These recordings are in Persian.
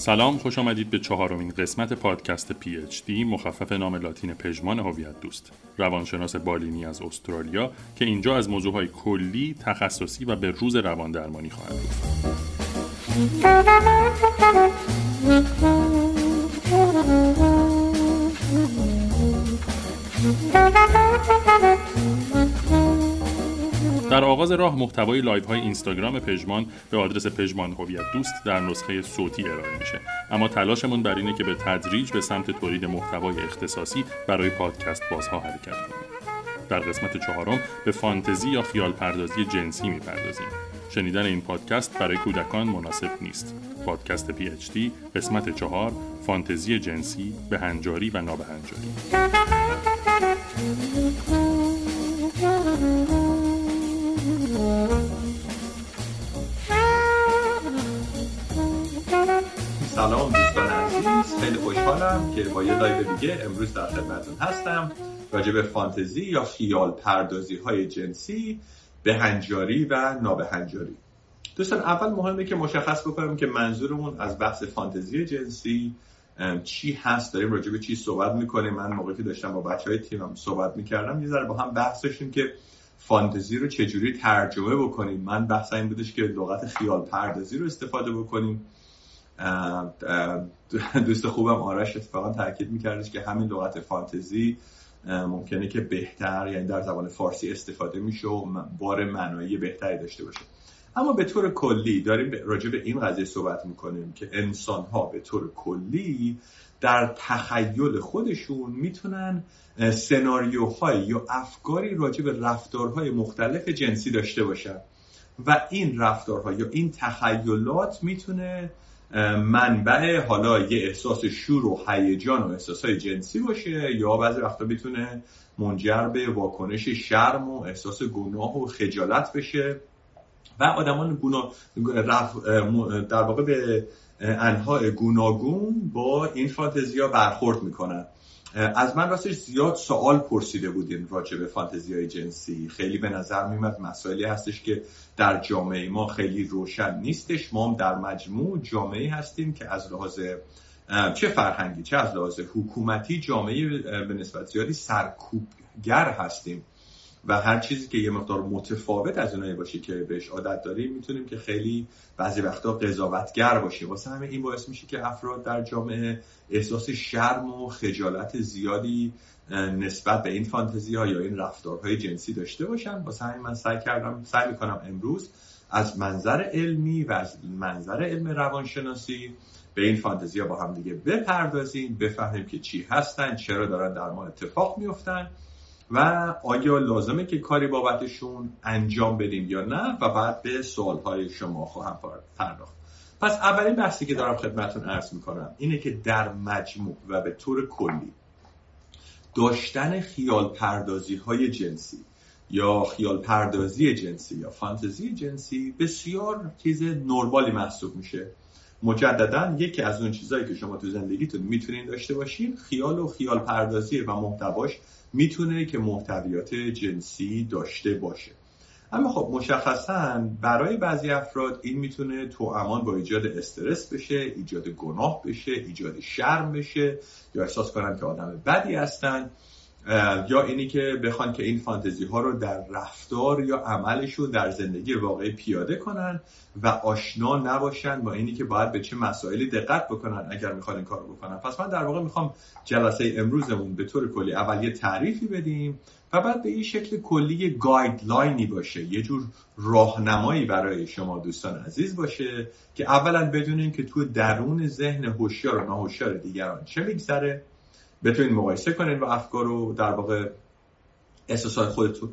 سلام خوش آمدید به چهارمین قسمت پادکست PHD مخفف نام لاتین پژمان هویت دوست. روانشناس بالینی از استرالیا که اینجا از موضوعهای کلی تخصصی و به روز روان درمانی خواهد در آغاز راه محتوای live های اینستاگرام پژمان به آدرس پژمان هویت دوست در نسخه صوتی ارائه میشه. اما تلاشمون بر اینه که به تدریج به سمت تولید محتوای اختصاصی برای پادکست بازها حرکت کنیم. در قسمت چهارم به فانتزی یا خیال پردازی جنسی می‌پردازیم. شنیدن این پادکست برای کودکان مناسب نیست. پادکست پی اچ دی قسمت چهار فانتزی جنسی به هنجاری و نابهنجاری. سلام دوستان عزیز. خیلی خوشحالم که با یه live دیگه امروز در خدمتتون هستم. راجع به فانتزی یا خیال پردازی های جنسی به هنجاری و نابهنجاری. دوستان اول مهمه که مشخص بکنم که منظورمون از بحث فانتزی جنسی چی هست؟ داریم راجع به چی صحبت می‌کنیم؟ من موقعی که داشتم با بچه های تیمم صحبت می‌کردم یه ذره با هم بحث که فانتزی رو چجوری ترجمه بکنیم؟ من بحث این بودش که لغت خیال پردازی رو استفاده بکنیم. دوست خوبم آرش اتفاقا تاکید میکردش که همین لغت فانتزی ممکنه که بهتر یعنی در زبان فارسی استفاده میشه و بار معنایی بهتری داشته باشه. اما به طور کلی داریم راجع به این قضیه صحبت می‌کنیم که انسان ها به طور کلی در تخیل خودشون می‌تونن سناریوهای یا افکاری راجع به رفتارهای مختلف جنسی داشته باشن. و این رفتارها یا این تخیلات می‌تونه منبع حالا یه احساس شور و هیجان و احساسهای جنسی باشه یا بعضی وقتا می‌تونه منجر به واکنش شرم و احساس گناه و خجالت بشه. و آدمان گناه در واقع به انواع گوناگون با این فانتزیا برخورد می‌کنن. از من راستش زیاد سوال پرسیده بودین راجع به فانتزی های جنسی. خیلی به نظر میمد مسائلی هستش که در جامعه ما خیلی روشن نیستش. ما هم در مجموع جامعه هستیم که از لحاظ چه فرهنگی چه از لحاظ حکومتی جامعه به نسبت زیادی سرکوبگر هستیم. و هر چیزی که یه مقدار متفاوت از اونایی باشه که بهش عادت داریم می‌تونیم که خیلی بعضی وقتا قضاوتگر باشیم. واسه همه این باعث میشه که افراد در جامعه احساس شرم و خجالت زیادی نسبت به این فانتزی ها یا این رفتارهای جنسی داشته باشن. واسه همین من سعی کردم سعی می‌کنم امروز از منظر علمی و از منظر علم روانشناسی به این فانتزی ها با هم دیگه بپردازیم بفهمیم که چی هستن چرا دارن در ما اتفاق میفتن و آیا لازمه که کاری بابتشون انجام بدیم یا نه؟ و بعد به سوالهای شما خواهم پرداخت. پس اولین بحثی که دارم خدمتون عرض می‌کنم اینه که در مجموع و به طور کلی داشتن خیال پردازی های جنسی یا خیال پردازی جنسی یا فانتزی جنسی بسیار چیز نرمالی محسوب میشه. مجددا یکی از اون چیزهایی که شما تو زندگیتون می‌تونین داشته باشین خیال و خیال پردازی و محتواش می‌تونه که محتویات جنسی داشته باشه. اما خب مشخصا برای بعضی افراد این می‌تونه تو امان با ایجاد استرس بشه ایجاد گناه بشه ایجاد شرم بشه یا احساس کنن که آدم بدی هستن. یا اینی که بخوان که این فانتزی ها رو در رفتار یا عملشون در زندگی واقعی پیاده کنن و آشنا نباشن با اینی که باید به چه مسائلی دقت بکنن اگر می‌خوان این کار بکنن. پس من در واقع می‌خوام جلسه امروزمون به طور کلی اول یه تعریفی بدیم و بعد به این شکل کلی گایدلاینی باشه یه جور راهنمایی برای شما دوستان عزیز باشه که اولا بدونین که تو درون ذهن هوشیار و ناهوشیار دیگران چه میگذره. بتونین مقایسه کنین با افکار رو در واقع احساسات خودتون.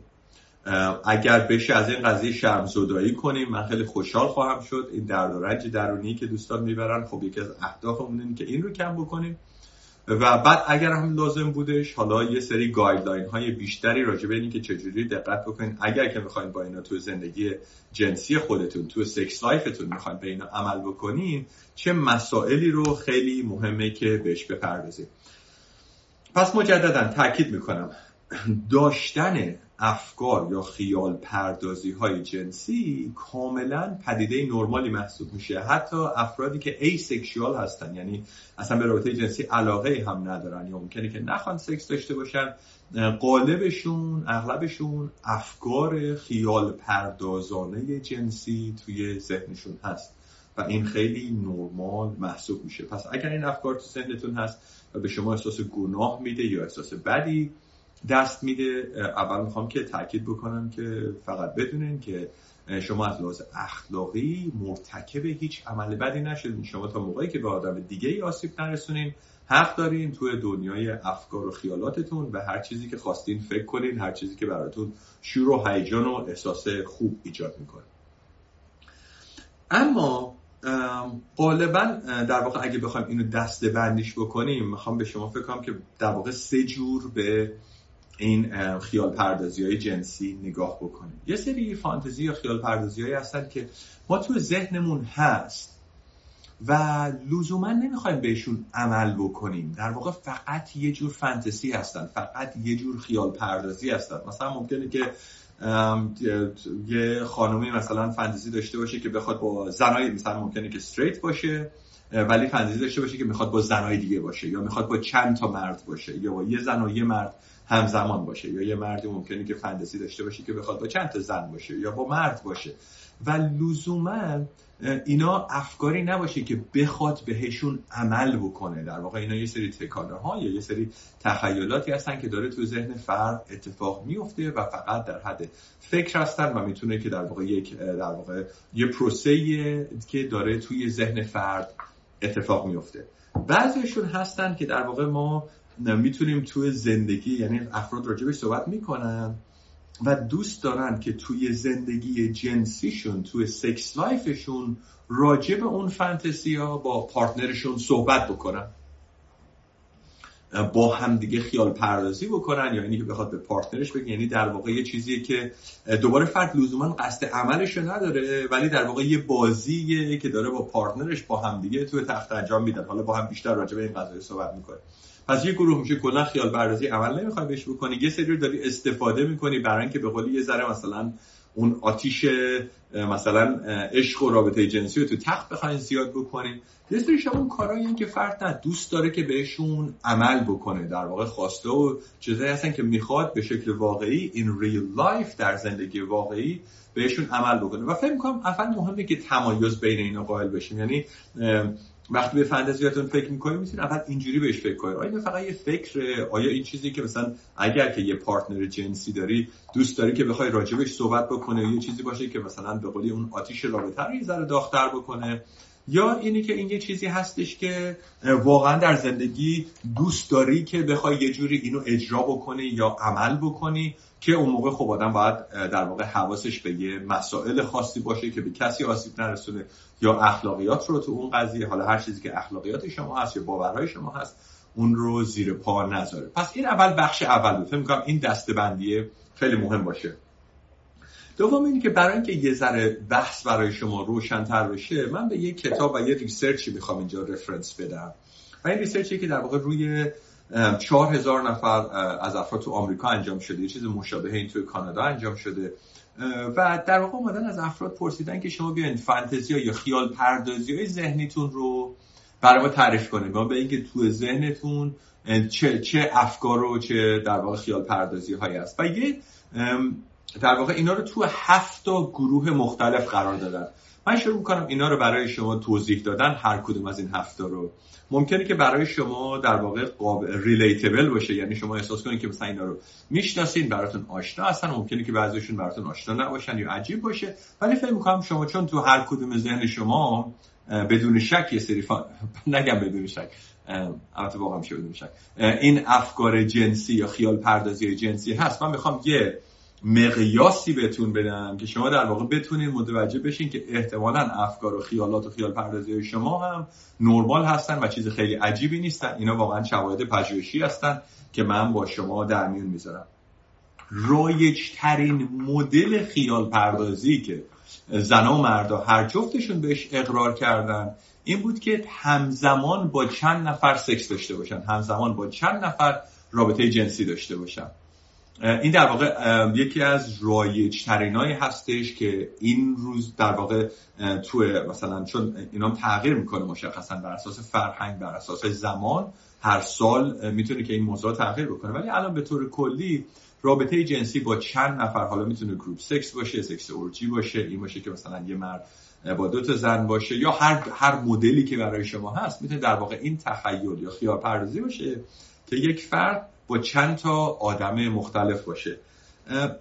اگر بشه از این قضیه شرم زدایی کنیم من خیلی خوشحال خواهم شد. این درد و رنج درونی که دوستان می‌برن خب یکی از اهدافمون اینه که این رو کم بکنیم. و بعد اگر هم لازم بودش حالا یه سری guideline های بیشتری راجع به این که چجوری دقت بکنین. اگر که می‌خواین با اینا تو زندگی جنسی خودتون تو sex life تون می‌خواین به اینا عمل بکنین چه مسائلی رو خیلی مهمه که بهش بپردازید پس مجددا تاکید می‌کنم. داشتن افکار یا خیال پردازی های جنسی کاملا پدیده نرمالی محسوب میشه. حتی افرادی که ای سکشوال هستن یعنی اصلا به رابطه جنسی علاقه هم ندارن یا ممکنه که نخوان سکس داشته باشن قالبشون اغلبشون افکار خیال پردازانه جنسی توی ذهنشون هست. و این خیلی نرمال محسوب میشه. پس اگر این افکار تو ذهنتون هست و به شما احساس گناه میده یا احساس بدی دست میده اول می‌خوام که تاکید بکنم که فقط بدونین که شما از لحاظ اخلاقی مرتکب هیچ عمل بدی نشدین. شما تا موقعی که به آدم دیگه ای آسیب نرسونین حق دارین توی دنیای افکار و خیالاتتون و هر چیزی که خواستین فکر کنین هر چیزی که براتون شور و هیجان و احساس خوب ایجاد می‌کنه. اما غالبا در واقع اگه بخوایم اینو دسته بندیش بکنیم می‌خوام به شما فکر کنم که در واقع سه جور به این خیال پردازی های جنسی نگاه بکنیم. یه سری فانتزی یا خیال پردازی های هستن که ما تو ذهنمون هست و لزوما نمی‌خوایم بهشون عمل بکنیم. در واقع فقط یه جور فانتزی هستن فقط یه جور خیال پردازی هستن. مثلا ممکنه که یه خانومی مثلا فانتزی داشته باشه که بخواد با زنای مثلا ممکنه که استریت باشه ولی فانتزی داشته باشه که می‌خواد با زنای دیگه باشه یا می‌خواد با چند تا مرد باشه یا با یه زن و یه مرد همزمان باشه یا یه مردی ممکنه که فانتزی داشته باشه که بخواد با چند تا زن باشه یا با مرد باشه. و لزوما اینا افکاری نباشه که بخواد بهشون عمل بکنه. در واقع اینا یه سری تکانه ها یا یه سری تخیلاتی هستن که داره تو ذهن فرد اتفاق میفته و فقط در حد فکر هستن و می‌تونه که در واقع یک در واقع یه پروسه که داره توی ذهن فرد اتفاق میفته بعضیشون هستن که در واقع ما می‌تونیم توی زندگی یعنی افراد راجبش صحبت می‌کنن و دوست دارن که توی زندگی جنسیشون توی sex life شون راجب اون فانتزی ها با partner شون صحبت بکنن. با همدیگه خیال پردازی بکنن یا اینی که بخواد به partner ش بگه. یعنی در واقع یه چیزیه که دوباره فرد لزوما قصد عملش نداره ولی در واقع یه بازیه که داره با partner ش با همدیگه توی تخت انجام میدن. حالا با هم بیشتر راجع به این قضیه صحبت می‌کنه پس یه گروه میشه کلا خیال پردازی عمل نمی‌خوای بهش بکنی. یه سری رو داری استفاده می‌کنی برای اینکه به قولی یه ذره مثلا اون آتیش مثلا عشق و رابطه جنسی رو تو تخت بخواین زیاد بکنین. یه سری شما اون کارهایی که فرد نه دوست داره که بهشون عمل بکنه. در واقع خواسته و چیزایی هستن که می‌خواد به شکل واقعی in real life در زندگی واقعی بهشون عمل بکنه. و فکر می‌کنم اول مهمه که تمایز بین اینا قائل بشیم. یعنی وقتی به فانتزیاتون فکر می‌کنید می‌تونید اول اینجوری بهش فکر کنید آیا فقط یه فکره؟ آیا این چیزی که مثلا اگر که یه پارتنر جنسی داری دوست داری که بخوای راجبش صحبت بکنه یه چیزی باشه که مثلا به قولی اون آتیش رابطه رو یه ذره بکنه؟ یا اینی که این یه چیزی هستش که واقعا در زندگی دوست داری که بخوای یه جوری اینو اجرا بکنی یا عمل بکنی که اون موقع خب آدم باید در واقع حواسش به یه مسائل خاصی باشه که به کسی آسیب نرسونه یا اخلاقیات رو تو اون قضیه. حالا هر چیزی که اخلاقیات شما هست یا باورهای شما هست اون رو زیر پا نذاره. پس این اول بخش اول بود. فکر می‌کنم این دستبندیه خیلی مهم باشه. دوم اینه که برای اینکه یه ذره بحث برای شما روشنتر بشه من به یه کتاب و یه ریسرچی می‌خوام اینجا رفرنس بدم. و این ریسرچی که در واقع روی چهار هزار نفر از افراد تو آمریکا انجام شده. یه چیز مشابه این توی کانادا انجام شده. و در واقع اومدن از افراد پرسیدن که شما بیاین فانتزی یا خیال پردازی های ذهنیتون رو برای ما تعریف کنید ما به اینکه تو ذهنتون چه چه افکار و چه در واقع خیال پردازی هایی هست. و یه در واقع اینا رو تو هفت تا گروه مختلف قرار دادن. من شروع می‌کنم اینا رو برای شما توضیح دادن هر کدوم از این هفته رو. ممکنه که برای شما در واقع قابل ریلیتبل باشه یعنی شما احساس کنید که مثلا اینا رو می‌شناسین براتون آشنا هستن ممکنه که بعضیشون براتون آشنا نباشن یا عجیب باشه. ولی فکر می‌کنم شما چون تو هر کدوم ذهن شما بدون شک یه سری. نگم بدون شک البته واقعا میشه بدون شک. این افکار جنسی یا خیال پردازی جنسی هست. من می‌خوام یه مقیاسی بهتون بدم که شما در واقع بتونید متوجه بشین که احتمالا افکار و خیالات و خیال پردازی شما هم نرمال هستن و چیز خیلی عجیبی نیستن. اینا واقعا شواهد پژوهشی هستن که من با شما در میون می‌ذارم. رایج ترین مدل خیال پردازی که زن و مردا هر جفتشون بهش اقرار کردن این بود که همزمان با چند نفر سکس داشته باشن همزمان با چند نفر رابطه جنسی داشته باشن. این در واقع یکی از رایج ترینایی هستش که این روز در واقع تو مثلا چون اینا تغییر می‌کنه مشخصا بر اساس فرهنگ بر اساس زمان هر سال می‌تونه که این موضوع تغییر بکنه. ولی الان به طور کلی رابطه جنسی با چند نفر حالا می‌تونه گروپ سکس باشه سکس اورجی باشه این باشه که مثلا یه مرد با دو تا زن باشه یا هر هر مدلی که برای شما هست می‌تونه در واقع این تخیل یا خیال پردازی باشه که یک فرد با چند تا آدم مختلف باشه.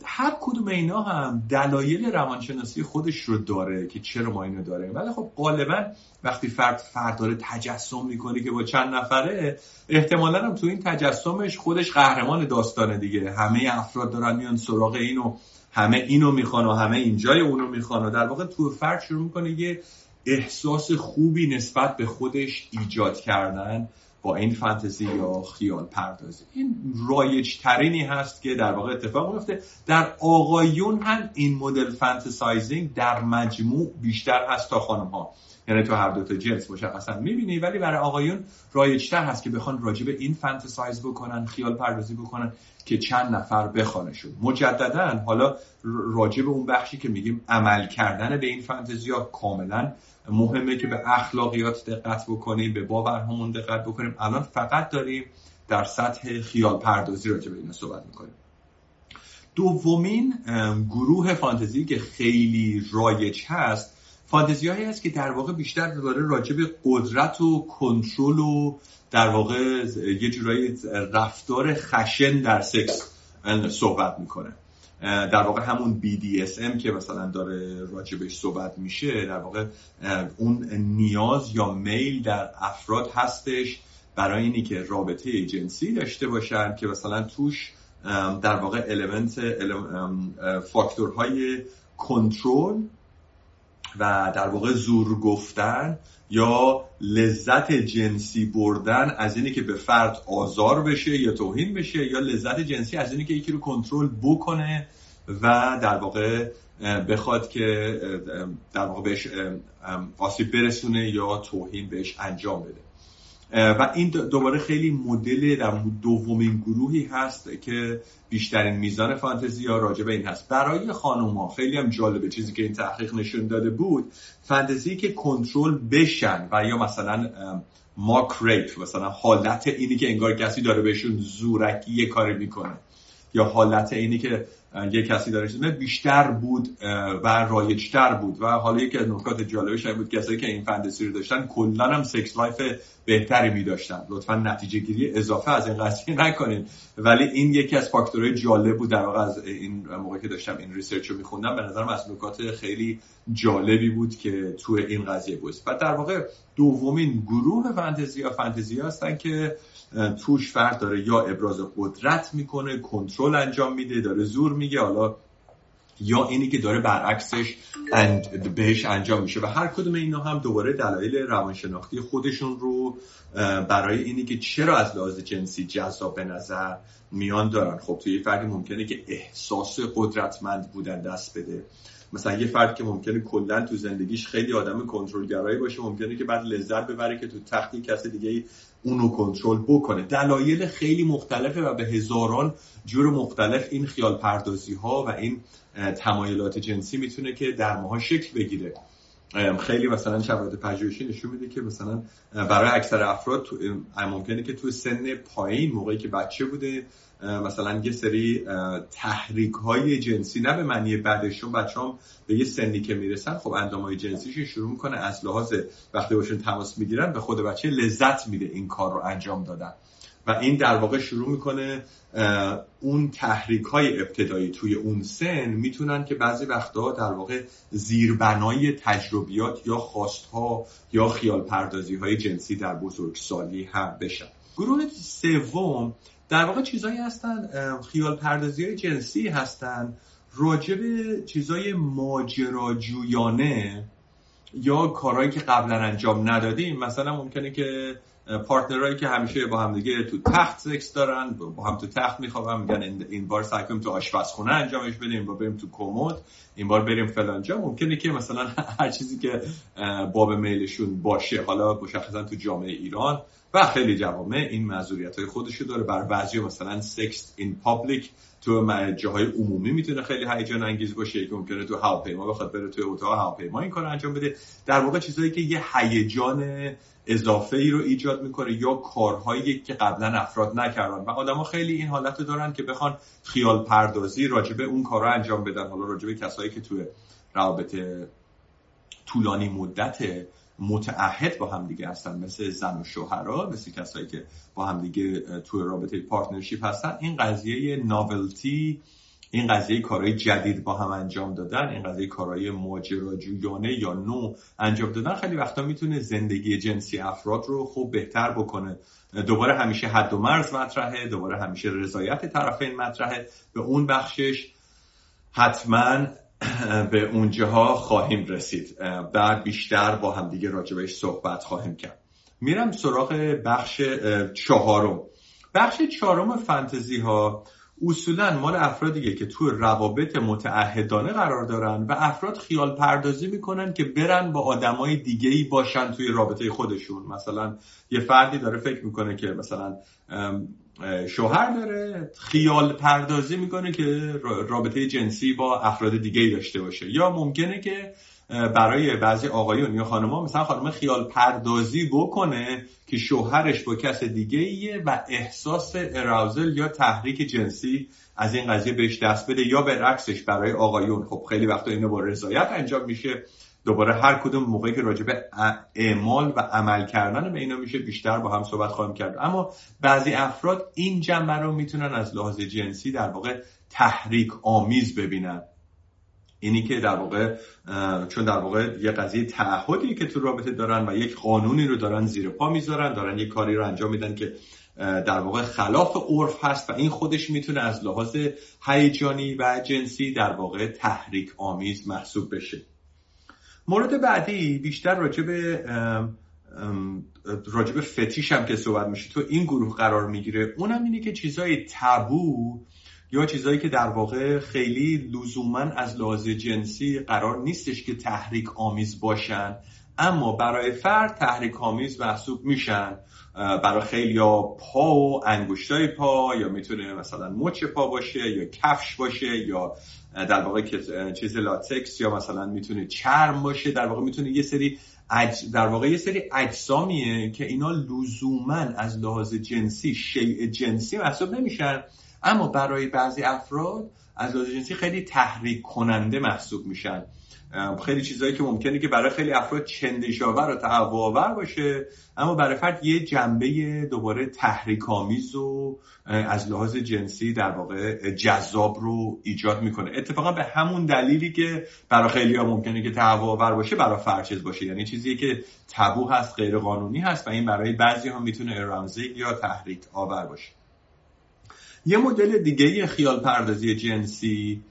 هر کدوم اینا هم دلایل روانشناسی خودش رو داره که چرا ما اینو داریم. ولی خب غالبا وقتی فرد فرد داره تجسم می‌کنه که با چند نفره احتمالا هم تو این تجسمش خودش قهرمان داستانه دیگه. همه افراد دارن میان سراغ اینو همه اینو می‌خوان و همه اینجای اونو می‌خوان و در واقع تو فرد شروع می‌کنه یه احساس خوبی نسبت به خودش ایجاد کردن. با این فانتزی یا خیال پردازی. این رایج ترینی هست که در واقع اتفاق میفته. در آقایون هم این مدل fantasizing در مجموع بیشتر هست تا خانم ها یعنی تو هر دو تا جنس مشخصا می‌بینی. ولی برای آقایون رایجتر هست که بخوان راجع به این فانتزایز بکنن خیال پردازی بکنن که چند نفر بخوانشون. مجددا حالا راجع به اون بخشی که میگیم عمل کردن به این فانتزیا کاملا مهمه که به اخلاقیات دقت بکنیم به باورهامون دقت بکنیم. الان فقط داریم در سطح خیال پردازی راجع به اینا صحبت می‌کنیم. دومین گروه فانتزی که خیلی رایج هست فانتزی هایی هست که در واقع بیشتر داره راجع به قدرت و کنترل و در واقع یه جورایی رفتار خشن در سکس صحبت می‌کنه. در واقع همون BDSM که مثلا داره راجبش صحبت میشه در واقع اون نیاز یا میل در افراد هستش برای اینی که رابطه جنسی داشته باشن که مثلا توش در واقع المنت فاکتورهای کنترل و در واقع زور گفتن یا لذت جنسی بردن از اینی که به فرد آزار بشه یا توهین بشه یا لذت جنسی از اینی که یکی رو کنترل بکنه و در واقع بخواد که در واقع بهش آسیب برسونه یا توهین بهش انجام بده. و این دوباره خیلی مدل در دومین گروهی هست که بیشترین میزان فانتزی ها راجع به این هست. برای خانوم ها خیلی هم جالبه چیزی که این تحقیق نشون داده بود. فانتزی که کنترل بشن و یا مثلا mock rape مثلا حالت اینی که انگار کسی داره بهشون زورکی یه کاری می‌کنه یا حالت اینی که یه کسی داره بیشتر بود و رایجتر بود. و حالا یکی از نکات جالبش این بود کسایی که این فندسی رو داشتن کلا هم sex life بهتری می داشتن لطفا نتیجه گیری اضافه از این قضیه نکنید ولی این یکی از فاکتورهای جالب بود در واقع از این موقع که داشتم این research رو میخوندم. به نظرم از نکات خیلی جالبی بود که تو این قضیه بود و در واقع دومین گروه فانتزی ها فانتزی هستن که توش فرد داره یا ابراز قدرت می‌کنه کنترل انجام میده داره زور میگه حالا یا اینی که داره برعکسش بهش انجام میشه. و هر کدوم اینا هم دوباره دلایل روانشناختی خودشون رو برای اینی که چرا از لحاظ جنسی جذاب به نظر میان دارن. خب توی فردی ممکنه که احساس قدرتمند بودن دست بده. مثلا یه فرد که ممکنه کلا تو زندگیش خیلی آدم کنترلگرایی باشه ممکنه که بعد لذت ببره که تو تختی کسی دیگه اونو کنترل بکنه. دلایل خیلی مختلفه و به هزاران جور مختلف این خیال پردازی ها و این تمایلات جنسی می‌تونه که در ماها شکل بگیره. خیلی مثلا شواهد پژوهشی نشون میده که مثلا برای اکثر افراد تو ممکنه که تو سن پایین موقعی که بچه بوده مثلا یه سری تحریک های جنسی نه به معنی بعدشون بچه هم به یه سنی که می‌رسن خب اندام های جنسیشون شروع می‌کنه از لحاظ وقتی باشون تماس می‌گیرن به خود بچه لذت میده این کار رو انجام دادن. و این در واقع شروع می‌کنه اون تحریک های ابتدایی توی اون سن می‌تونن که بعضی وقتا در واقع زیربنای تجربیات یا خواستها یا خیال پردازی های جنسی در بزرگسالی هم بشن. گروه سوم در واقع چیزهایی هستن خیال پردازی های جنسی هستن. راجب چیزای ماجراجویانه یا کارهایی که قبلا انجام ندادیم مثلا ممکنه که پارتنرهایی که همیشه با هم دیگه تو تخت سکس دارن با هم تو تخت میخوابن میگن این بار سعی کنیم تو آشپزخونه انجامش بدیم یا بریم تو کمد این بار بریم فلان جا. ممکنه که مثلا هر چیزی که باب میلشون باشه حالا مشخصا تو جامعه ایران و خیلی جوامع این معذوریت های خودشو داره. برا بعضی مثلا سکس in public تو جاهای عمومی می‌تونه خیلی هیجان انگیز باشه. که ممکنه تو هواپیما بخواد بره توی اتاق هواپیما این کار انجام بده. در واقع چیزایی که یه هیجان اضافه ای رو ایجاد می‌کنه یا کارهایی که قبلا افراد نکردن. و آدما خیلی این حالت دارن که بخوان خیال پردازی راجبه اون کارها انجام بدن. حالا راجبه کسایی که توی روابط طولانی مدت متعهد با هم دیگه هستن مثل زن و شوهرها مثل کسایی که با هم دیگه توی رابطه پارتنرشیپ هستن این قضیه ناولتی این قضیه کارهای جدید با هم انجام دادن این قضیه کارهای ماجراجویانه یا نو انجام دادن خیلی وقتا می‌تونه زندگی جنسی افراد رو خوب بهتر بکنه. دوباره همیشه حد و مرز مطرحه دوباره همیشه رضایت طرفین مطرحه. به اون بخشش حتما به اونجاها خواهیم رسید. بعد بیشتر با هم دیگه راجبش صحبت خواهیم کرد. میرم سراغ بخش چهارم. بخش چهارم فانتزی ها اصولا مال افرادیه که تو روابط متعهدانه قرار دارن و افراد خیال پردازی می‌کنن که برن با آدمای دیگه ای باشن توی رابطه خودشون. مثلا یه فردی داره فکر می‌کنه که مثلا شوهر داره خیال پردازی می‌کنه که رابطه جنسی با افراد دیگه ای داشته باشه. یا ممکنه که برای بعضی آقایون یا خانمها مثلا خانم خیال پردازی بکنه که شوهرش با کس دیگه ایه و احساس اراوزل یا تحریک جنسی از این قضیه بهش دست بده یا برعکسش برای آقایون. خب خیلی وقتا اینو با رضایت انجام میشه. دوباره هر کدوم موقعی که راجع اعمال و عمل کردن به اینا میشه بیشتر با هم صحبت خواهیم کرد. اما بعضی افراد این جنبه رو می‌تونن از لحاظ جنسی در واقع تحریک آمیز ببینن. اینی که در واقع چون در واقع یه قضیه تعهدی که تو رابطه دارن و یک قانونی رو دارن زیر پا می‌ذارن دارن یک کاری رو انجام میدن که در واقع خلاف عرف هست و این خودش می‌تونه از لحاظ هیجانی و جنسی در واقع تحریک آمیز محسوب بشه. مورد بعدی بیشتر راجع به راجب فتیش هم که صحبت میشه تو این گروه قرار می‌گیره اونم اینه که چیزای تبو یا چیزایی که در واقع خیلی لزوما از لحاظ جنسی قرار نیستش که تحریک آمیز باشن اما برای فرد تحریک آمیز محسوب میشن. برای خیلی یا پا و انگشتای پا یا می‌تونه مثلا مچ پا باشه یا کفش باشه یا در واقع چیز لاتکس یا مثلا می‌تونه چرم باشه. در واقع می‌تونه یه سری در واقع یه سری اجسامیه که اینا لزوما از لحاظ جنسی شیء جنسی محسوب نمیشن. اما برای بعضی افراد از جنسی خیلی تحریک کننده محسوب میشن. خیلی چیزهایی که ممکنه که برای خیلی افراد چندشاور و تهوعآور باشه اما برای فرد یه جنبه دوباره تحریک آمیز و از لحاظ جنسی در واقع جذاب رو ایجاد می‌کنه. اتفاقا به همون دلیلی که برای خیلی ها ممکنه که تهوعآور باشه برای فرچز باشه. یعنی چیزی که تبو هست غیر قانونی هست و این برای بعضی ها می‌تونه ارانزیگ یا تحریک آور باشه. یه مدل دیگه خیال پردازی جنسی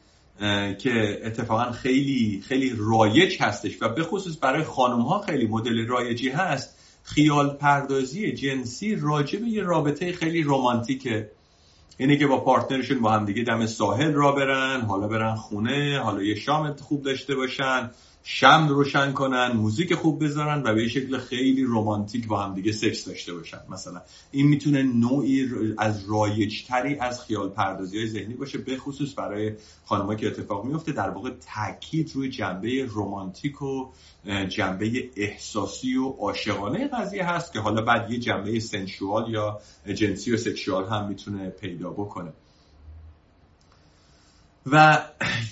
که اتفاقا خیلی خیلی رایج هستش و به خصوص برای خانم ها خیلی مدل رایجی هست. خیال پردازی جنسی راجع به یه رابطه خیلی رومانتیکه اینه که با پارتنرشون با هم دیگه دم ساحل را برن حالا برن خونه حالا یه شام خوب داشته باشن. شم روشن کنن موزیک خوب بذارن و به شکل خیلی رومانتیک با هم دیگه سکس داشته باشن. مثلا این می‌تونه نوعی از رایجتری از خیال پردازی های ذهنی باشه به خصوص برای خانمها که اتفاق میفته در واقع تاکید روی جنبه رومانتیک و جنبه احساسی و عاشقانه قضیه هست که حالا بعد یه جنبه سنشوال یا جنسی و سکشوال هم می‌تونه پیدا بکنه. و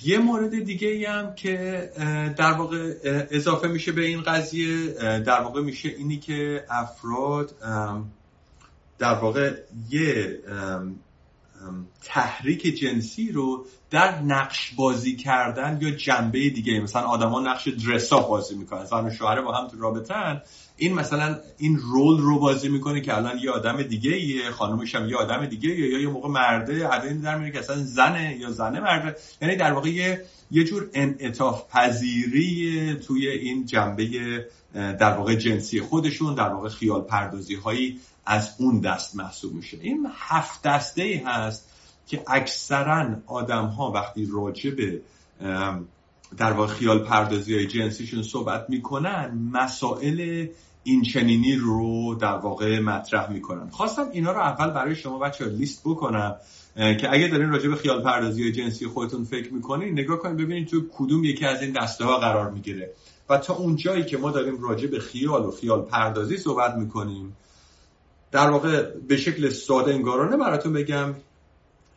یه مورد دیگه ای هم که در واقع اضافه میشه به این قضیه در واقع میشه اینی که افراد در واقع یه تحریک جنسی رو در نقش بازی کردن یا جنبه دیگه مثلا آدما نقش درسا بازی می‌کنن. زن و شوهر با هم تو رابطن این مثلا این رول رو بازی می‌کنه که الان یه آدم دیگه یه خانومش هم یه آدم دیگه یا یه موقع مرده عدد در میره که اصلا زنه یا زنه مرده. یعنی در واقع یه یه جور انعطاف پذیری توی این جنبه در واقع جنسی خودشون در واقع خیال پردازی هایی از اون دست محسوب میشه. این هفت دسته ای هست که اکثرا آدم ها وقتی راجع به در واقع خیال پردازی های جنسیشون صحبت می‌کنن مسائل این چنینی رو در واقع مطرح می‌کنن. خواستم اینا رو اول برای شما بچه لیست بکنم که اگه دارین راجع به خیال پردازی جنسی خودتون فکر می‌کنین نگاه کنید ببینید تو کدوم یکی از این دسته ها قرار می‌گیره. و تا اون جایی که ما داریم راجع به خیال و خیال پردازی صحبت می‌کنیم در واقع به شکل ساده انگارانه براتون بگم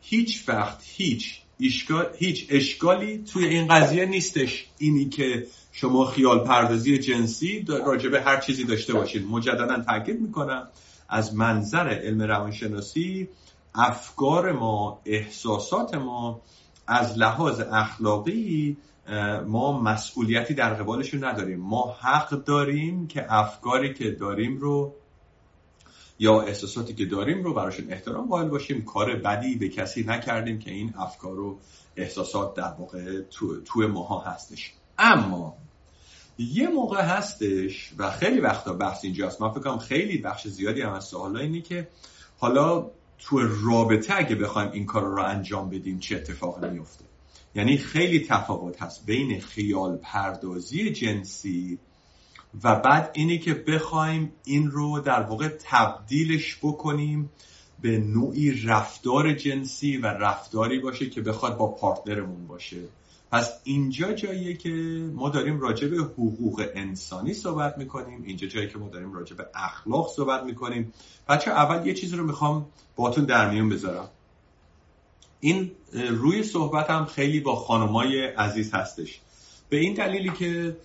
هیچ وقت هیچ اشکال، هیچ اشکالی توی این قضیه نیستش. اینی که شما خیال پردازی جنسی راجع به هر چیزی داشته باشید مجددا تاکید می‌کنم از منظر علم روانشناسی افکار ما احساسات ما از لحاظ اخلاقی ما مسئولیتی در قبالشون نداریم. ما حق داریم که افکاری که داریم رو یا احساساتی که داریم رو براشون احترام قائل باشیم. کار بدی به کسی نکردیم که این افکار و احساسات در واقع تو, تو ماها هستش. اما یه موقع هستش و خیلی وقتا بحث اینجاست. من فکر کنم خیلی بخش زیادی هم از سوالا اینه که حالا تو رابطه اگه بخوایم این کار رو انجام بدیم چه اتفاقی میفته یعنی خیلی تفاوت هست بین خیال پردازی جنسی و بعد اینی که بخوایم این رو در واقع تبدیلش بکنیم به نوعی رفتار جنسی و رفتاری باشه که بخواد با پارتنرمون باشه. پس اینجا جاییه که ما داریم راجع به حقوق انسانی صحبت می‌کنیم. اینجا جایی که ما داریم راجع به اخلاق صحبت می‌کنیم. بچه اول یه چیزی رو می‌خوام باتون در میون بذارم. این روی صحبت هم خیلی با خانمای عزیز هستش. به این دلیلی که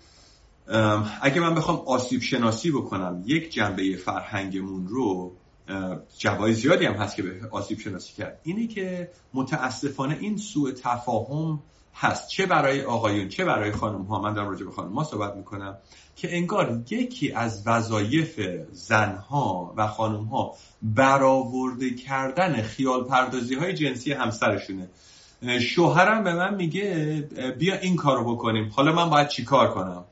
اگه من بخوام آسیب شناسی بکنم یک جنبه فرهنگمون رو جوای زیادی هم هست که به آسیب شناسی کرد. اینه که متاسفانه این سوء تفاهم هست. چه برای آقایون چه برای خانم ها. من در راجع به خانم ها صحبت می‌کنم که انگار یکی از وظایف زنها و خانم ها برآورده کردن خیال پردازی های جنسی همسرشونه. شوهرم به من میگه بیا این کارو بکنیم. حالا من باید چی کار کنم؟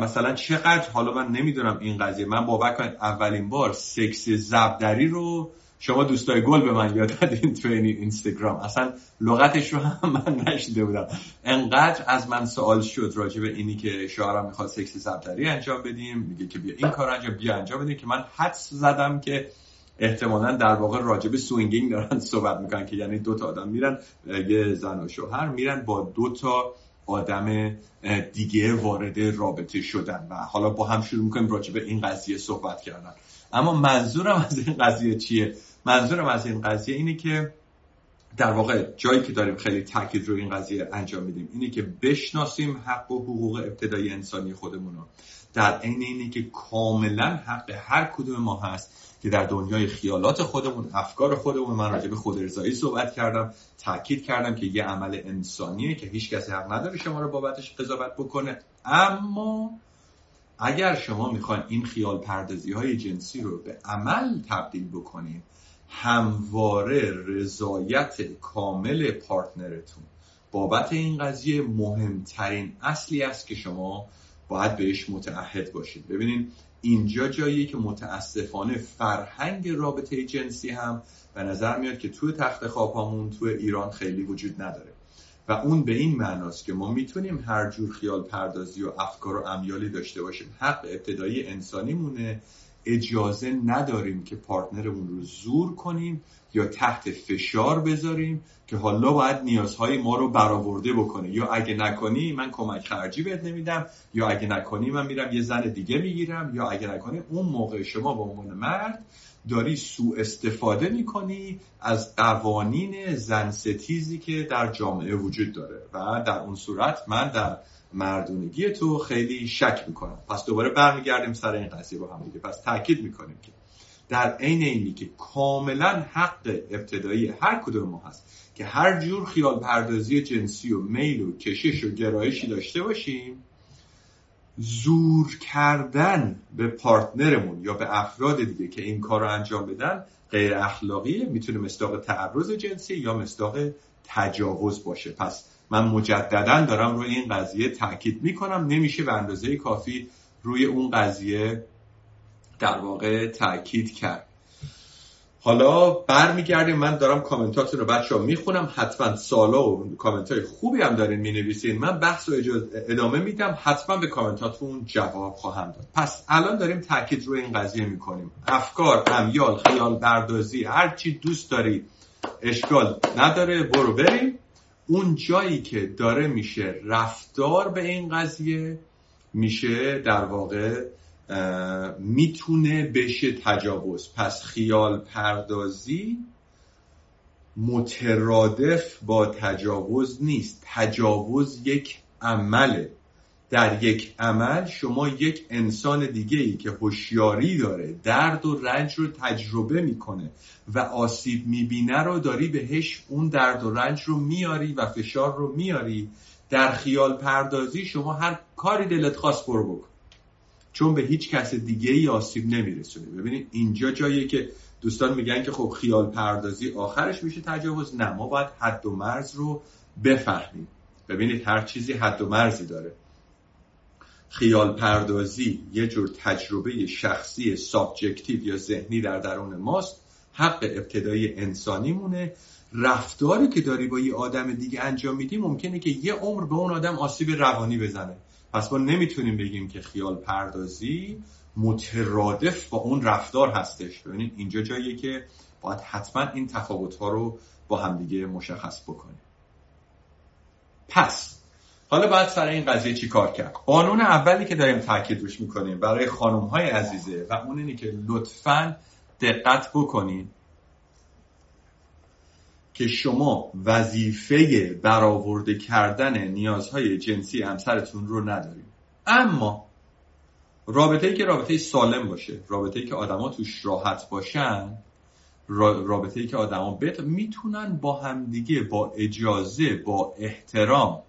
مثلا چقدر حالا من نمی‌دونم این قضیه. من باور کنید اولین بار سکس زبدری رو شما دوستای گل به من یاد دادین تو این اینستاگرام. اصلا لغتش رو هم من نشده بودم. انقدر از من سوال شد راجع به اینی که شوهرم می‌خواد سکس زبدری انجام بدیم. میگه که بیا این کار انجام بیا انجام بدیم که من حدس زدم که احتمالا در واقع راجع به swinging دارن صحبت می‌کنن که یعنی دو تا آدم میرن یه زن و شوهر میرن با دو تا آدم دیگه وارد رابطه شدن و حالا با هم شروع می‌کنیم راجع به این قضیه صحبت کردن. اما منظورم از این قضیه چیه؟ منظورم از این قضیه اینه که در واقع جایی که داریم خیلی تاکید رو این قضیه انجام میدیم اینه که بشناسیم حق و حقوق ابتدایی انسانی خودمون رو. در عین اینه که کاملا حق هر کدوم ما هست که در دنیای خیالات خودمون افکار خودمون من راجع به خود رضایی صحبت کردم تاکید کردم که یه عمل انسانیه که هیچ کسی حق نداره شما رو بابتش قضاوت بکنه. اما اگر شما می‌خواین این خیال پردازی های جنسی رو به عمل تبدیل بکنید همواره رضایت کامل پارتنرتون بابت این قضیه مهمترین اصلی است که شما باید بهش متعهد باشید. ببینید اینجا جاییه که متاسفانه فرهنگ رابطه جنسی هم به نظر میاد که توی تخت خوابامون توی ایران خیلی وجود نداره. و اون به این معناست که ما می‌تونیم هر جور خیال پردازی و افکار و امیالی داشته باشیم. حق ابتدایی انسانی مونه اجازه نداریم که پارتنرمون رو زور کنیم یا تحت فشار بذاریم که حالا باید نیازهای ما رو برآورده بکنه. یا اگه نکنی من کمک خرجی بهت نمیدم یا اگه نکنی من میرم یه زن دیگه می‌گیرم یا اگه نکنی اون موقع شما به عنوان مرد داری سوء استفاده می‌کنی از قوانین زن ستیزی که در جامعه وجود داره. و در اون صورت من در مردونگی تو خیلی شک می‌کنم. پس دوباره برمیگردیم سر این قضیه با هم دیگه. پس تاکید می‌کنیم که در عین اینی که کاملا حق ابتدایی هر کدوم ما هست که هر جور خیال پردازی جنسی و میل و کشش و گرایشی داشته باشیم زور کردن به پارتنرمون یا به افراد دیگه که این کار رو انجام بدن غیر اخلاقیه. می‌تونه مصداق تعرض جنسی یا مصداق تجاوز باشه. پس من مجددا دارم روی این قضیه تاکید می‌کنم. نمیشه به اندازه کافی روی اون قضیه در واقع تاکید کرد. حالا برمیگردیم. من دارم کامنتاتون رو بچه ها می‌خونم. حتما سوالا و کامنت های خوبی هم دارین می‌نویسین. من بحث رو ادامه میدم. حتما به کامنتاتون جواب خواهم داد. پس الان داریم تاکید روی این قضیه می‌کنیم. افکار امیال خیال بردازی هر چی دوست داری اشکال نداره برو بریم. اون جایی که داره میشه رفتار به این قضیه میشه در واقع می‌تونه بشه تجاوز. پس خیال پردازی مترادف با تجاوز نیست. تجاوز یک عمله. در یک عمل شما یک انسان دیگه ای که هوشیاری داره درد و رنج رو تجربه می‌کنه و آسیب می‌بینه رو داری بهش اون درد و رنج رو میاری و فشار رو میاری. در خیال پردازی شما هر کاری دلت خواست برو بکن. چون به هیچ کس دیگه ای آسیب نمیرسونه. ببینید اینجا جاییه که دوستان میگن که خب خیال پردازی آخرش میشه تجاوز. نه ما باید حد و مرز رو بفهمیم. ببینید هر چیزی حد و مرزی داره. خیال پردازی یه جور تجربه شخصی subjective یا ذهنی در درون ماست. حق ابتدایی انسانی مونه رفتاری که داری با یه آدم دیگه انجام میدی ممکنه که یه عمر به اون آدم آسیب روانی بزنه. پس ما نمی‌تونیم بگیم که خیال پردازی مترادف با اون رفتار هستش. ببینید اینجا جاییه که باید حتما این تفاوت ها رو با همدیگه مشخص بکنیم. پس حالا باید سر این قضیه چی کار کرد؟ قانون اولی که داریم تاکید روش می‌کنیم برای خانم های عزیزه و اون اینه که لطفا دقت بکنید که شما وظیفه برآورده کردن نیازهای جنسی همسرتون رو ندارید. اما رابطه ای که رابطه سالم باشه رابطه ای که آدما توش راحت باشن رابطه ای که آدما بت می‌تونن با همدیگه با اجازه با احترام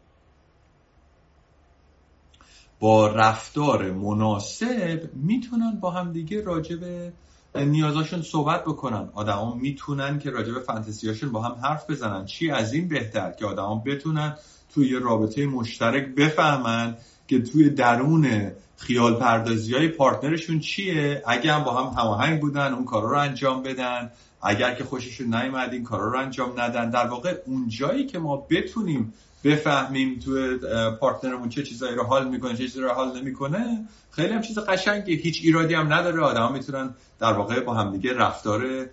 با رفتار مناسب می‌تونن با همدیگه راجع به نیازاشون صحبت بکنن. آدما می‌تونن که راجع به فانتزیاشون با هم حرف بزنن. چی از این بهتر که آدما بتونن توی یه رابطه مشترک بفهمن که توی درون خیال پردازی های پارتنرشون چیه؟ اگه هم با هم هماهنگ بودن اون کارا رو انجام بدن. اگر که خوششون نیومد این کارا رو انجام ندن. در واقع اون جایی که ما بتونیم بفهمیم تو پارتنرمون چه چیزایی رو حال می‌کنه چه چیزایی رو حال نمی‌کنه. خیلی هم چیز قشنگه هیچ ایرادی هم نداره. آدم می‌تونن در واقع با همدیگه رفتار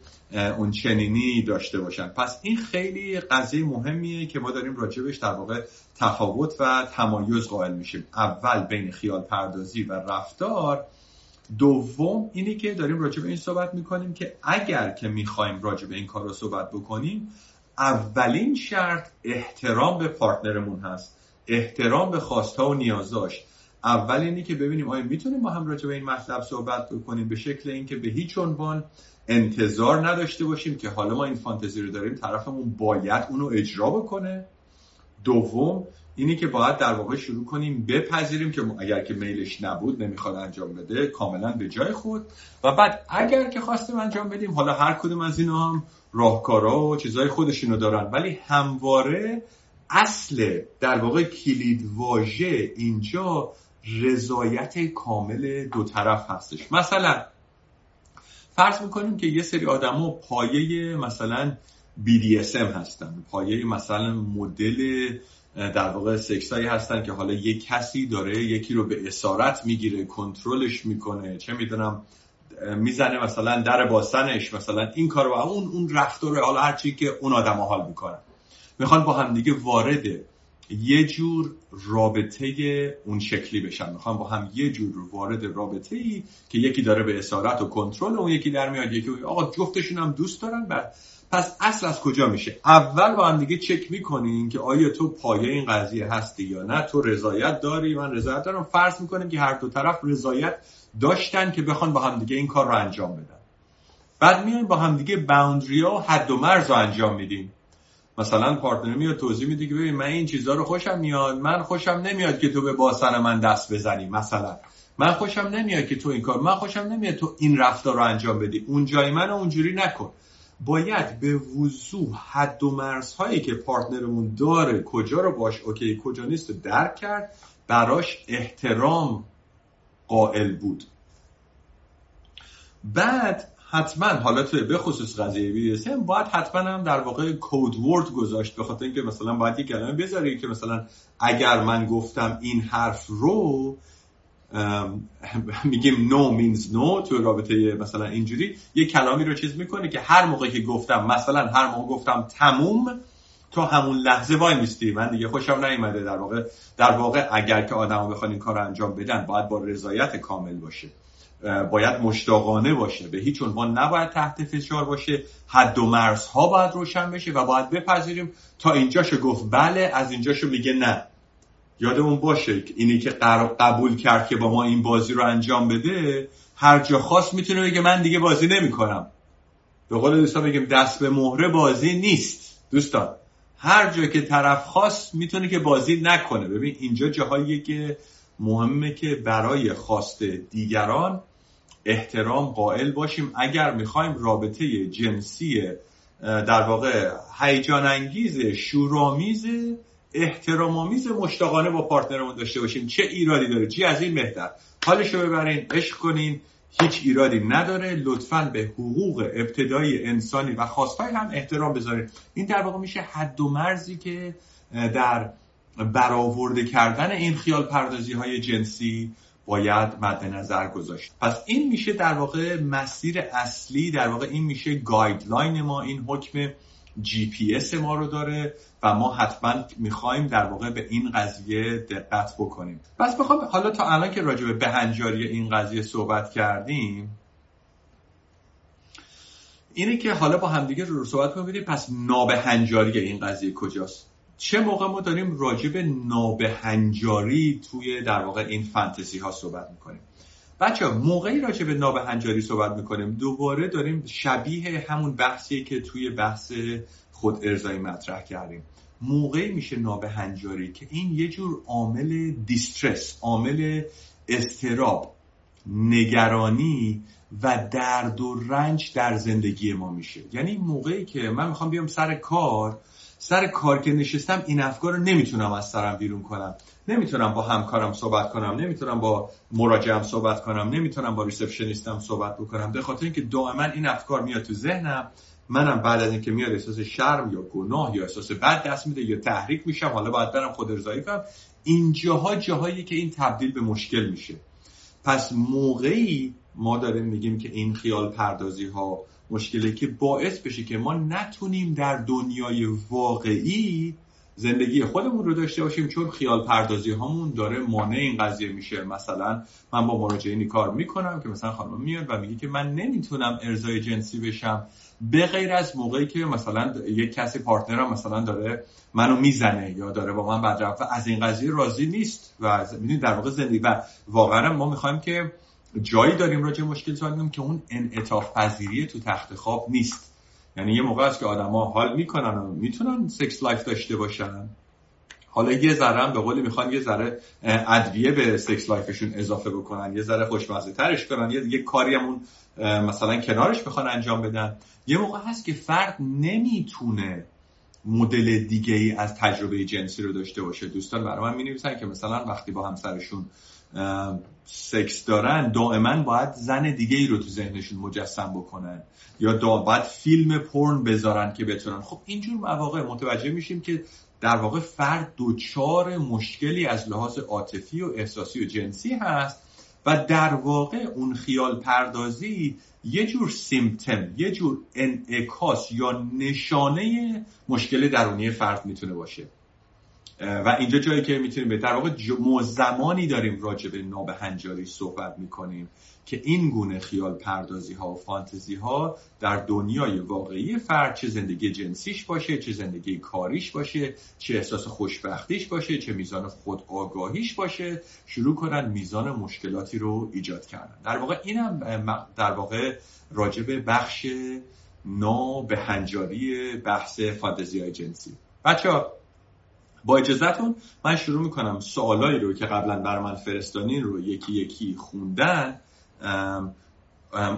اون چنینی داشته باشن. پس این خیلی قضیه مهمیه که ما داریم راجبش در واقع تفاوت و تمایز قائل میشیم. اول بین خیال پردازی و رفتار. دوم اینی که داریم راجع به این صحبت می‌کنیم که اگر که می‌خوایم راجع به این کار رو صحبت بکنیم اولین شرط احترام به پارتنرمون هست. احترام به خواستها و نیازاش. اول اینی که ببینیم آیا می‌تونیم با هم راجع به این مطلب صحبت بکنیم. به شکل اینکه به هیچ عنوان انتظار نداشته باشیم که حالا ما این فانتزی رو داریم طرفمون باید اونو اجرا بکنه. دوم اینی که باید در واقع شروع کنیم بپذیریم که اگر که میلش نبود نمی‌خواد انجام بده کاملا به جای خود. و بعد اگر که خواستیم انجام بدیم حالا هر کدوم از اینا هم راهکارا و چیزهای خودشونو دارن. ولی همواره اصل در واقع کلید واژه اینجا رضایت کامل دو طرف هستش. مثلا فرض می‌کنیم که یه سری آدما پایه مثلا BDSM هستن پایه مثلا مدل در واقع سکسایی هستن که حالا یه کسی داره یکی رو به اسارت می‌گیره کنترلش می‌کنه چه می‌دونم می‌زنه مثلا در باسنش مثلا این کار و اون اون رفتار حالا هرچی که اون آدم حال می‌کنن. می‌خوان با همدیگه وارد یه جور رابطه اون شکلی بشن. می‌خوان با هم یه جور وارد رابطه ای که یکی داره به اسارت و کنترل اون یکی در میاد یکی آقا جفتشون هم دوست دارن بعد پس اصل از کجا میشه؟ اول با هم دیگه چک می‌کنین که آیا تو پایه این قضیه هستی یا نه؟ تو رضایت داری؟ من رضایت دارم. فرض می‌کنیم که هر دو طرف رضایت داشتن که بخوان با هم دیگه این کار رو انجام بدن. بعد میایم با هم دیگه باوندری ها و حد و مرز رو انجام میدیم. مثلا پارتنر میاد توضیح میده که ببین من این چیزها رو خوشم میاد. من خوشم نمیاد که تو به باسن من دست بزنی مثلا. من خوشم نمیاد که تو این کار من خوشم نمیاد تو این رفتار رو انجام بدی. اون جای من اونجوری نکن. باید به وضوح حد و مرزهایی که پارتنرمون داره کجا رو باش okay کجا نیست رو درک کرد براش احترام قائل بود. بعد حتما حالا توی به خصوص قضیه BDSM باید حتما هم در واقع code word گذاشت به خاطر اینکه مثلا باید یک کلمه بذاری که مثلا اگر من گفتم این حرف رو میگیم no means no تو رابطه مثلا اینجوری. یه کلامی رو چیز می‌کنه که هر موقع که گفتم مثلا هر موقع گفتم تموم تو همون لحظه وای میستی. من دیگه خوشم نیومده. در واقع در واقع اگر که آدما بخوان این کار رو انجام بدن باید با رضایت کامل باشه. باید مشتاقانه باشه. به هیچ عنوان نباید تحت فشار باشه. حد و مرزها باید روشن بشه و باید بپذیریم. تا اینجاشو گفت بله از اینجاشو میگه نه. یادمون باشه اینی که قبول کرد که با ما این بازی رو انجام بده هر جا خواست می‌تونه بگه من دیگه بازی نمی‌کنم. به قول دوستان بگیم دست به مهره بازی نیست. دوستان هر جا که طرف خواست می‌تونه که بازی نکنه. ببین اینجا جاهاییه که مهمه که برای خواست دیگران احترام قائل باشیم. اگر می‌خوایم رابطه جنسی در واقع هیجان انگیز شورآمیز احترام آمیز مشتاقانه با پارتنرمون داشته باشیم. چه ایرادی داره؟ چی از این بهتر؟ حالشو ببرین عشق کنین. هیچ ایرادی نداره. لطفا به حقوق ابتدایی انسانی و خواستهای هم احترام بذارید این در واقع میشه حد و مرزی که در برآورده کردن این خیال پردازی های جنسی باید مد نظر گذاشت. پس این میشه در واقع مسیر اصلی در واقع این میشه guideline ما این حکم جی پی اس ما رو داره. و ما حتما می‌خوایم در واقع به این قضیه دقت بکنیم. پس بخوام حالا تا الان که راجع به بهنجاری این قضیه صحبت کردیم اینه که حالا با همدیگه رو صحبت کنیم پس نابهنجاری این قضیه کجاست. چه موقع ما داریم راجع به نابهنجاری توی در واقع این فانتزی ها صحبت می‌کنیم؟ بچه موقعی راجع به نابهنجاری صحبت می‌کنیم دوباره داریم شبیه همون بحثی که توی بحث خود ارزایی مطرح کردیم. موقعی میشه نابهنجاری که این یه جور عامل دیسترس عامل استراب نگرانی و درد و رنج در زندگی ما میشه. یعنی موقعی که من می‌خوام بیام سر کار سر کار که نشستم این افکار رو نمی‌تونم از سرم بیرون کنم. نمی‌تونم با همکارم صحبت کنم نمی‌تونم با مراجعم صحبت کنم نمی‌تونم با ریسپشنیستم صحبت بکنم. به خاطر اینکه دائما این افکار میاد تو ذهنم منم بعد از اینکه میاد احساس شرم یا گناه یا احساس بد دست میده یا تحریک میشم حالا باید برم خود ارزایی کنم. اینجاها جاهایی که این تبدیل به مشکل میشه. پس موقعی ما داریم میگیم که این خیال پردازی ها مشکلی که باعث بشه که ما نتونیم در دنیای واقعی زندگی خودمون رو داشته باشیم چون خیال پردازی هامون داره مانع این قضیه میشه. مثلا من با مراجعینی کار می‌کنم که مثلا خانم میاد و میگه که من نمی‌تونم ارزای جنسی بشم. به غیر از موقعی که مثلا یک کسی پارتنرم مثلا داره منو می‌زنه یا داره با من بد و از این قضیه راضی نیست و می‌دونید در واقع زندگی و واقعا ما می‌خوایم که جایی داریم راجع مشکل سوال که اون انعطاف پذیری تو تخت خواب نیست. یعنی یه موقع است که آدما حال می‌کنن و می‌تونن sex life داشته باشن. حالا یه ذره هم به قولی می‌خوان یه ذره ادویه به sex life شون اضافه بکنن یه ذره خوشمزه ترش کنن یه, یه کاری همون مثلا کنارش می‌خوان انجام بدن. یه موقع هست که فرد نمی‌تونه مدل دیگه ای از تجربه جنسی رو داشته باشه. دوستان برای من می که مثلا وقتی با همسرشون سکس دارن دائما باید زن دیگه ای رو تو ذهنشون مجسم بکنن. یا دا باید فیلم پرن بذارن که بتونن. خب اینجور مواقع متوجه میشیم که در واقع فرد دوچار مشکلی از لحاظ عاطفی و احساسی و جنسی هست و در واقع اون خیال پردازی یه جور سیمتم یه جور انعکاس یا نشانه مشکل درونی فرد می‌تونه باشه. و اینجا جایی که می‌تونیم به در واقع زمانی داریم راجع به نابهنجاری صحبت می‌کنیم. که این گونه خیال پردازی ها و فانتزی ها در دنیای واقعی فرد چه زندگی جنسیش باشه چه زندگی کاریش باشه چه احساس خوشبختیش باشه چه میزان خود آگاهیش باشه شروع کنن میزان مشکلاتی رو ایجاد کردن. در واقع اینم در واقع راجع به بخش نابهنجاری بحث فانتزی های جنسی. بچه ها با اجازهتون من شروع می‌کنم سوالایی رو که قبلا بر من فرستانین رو یکی یکی خوندن.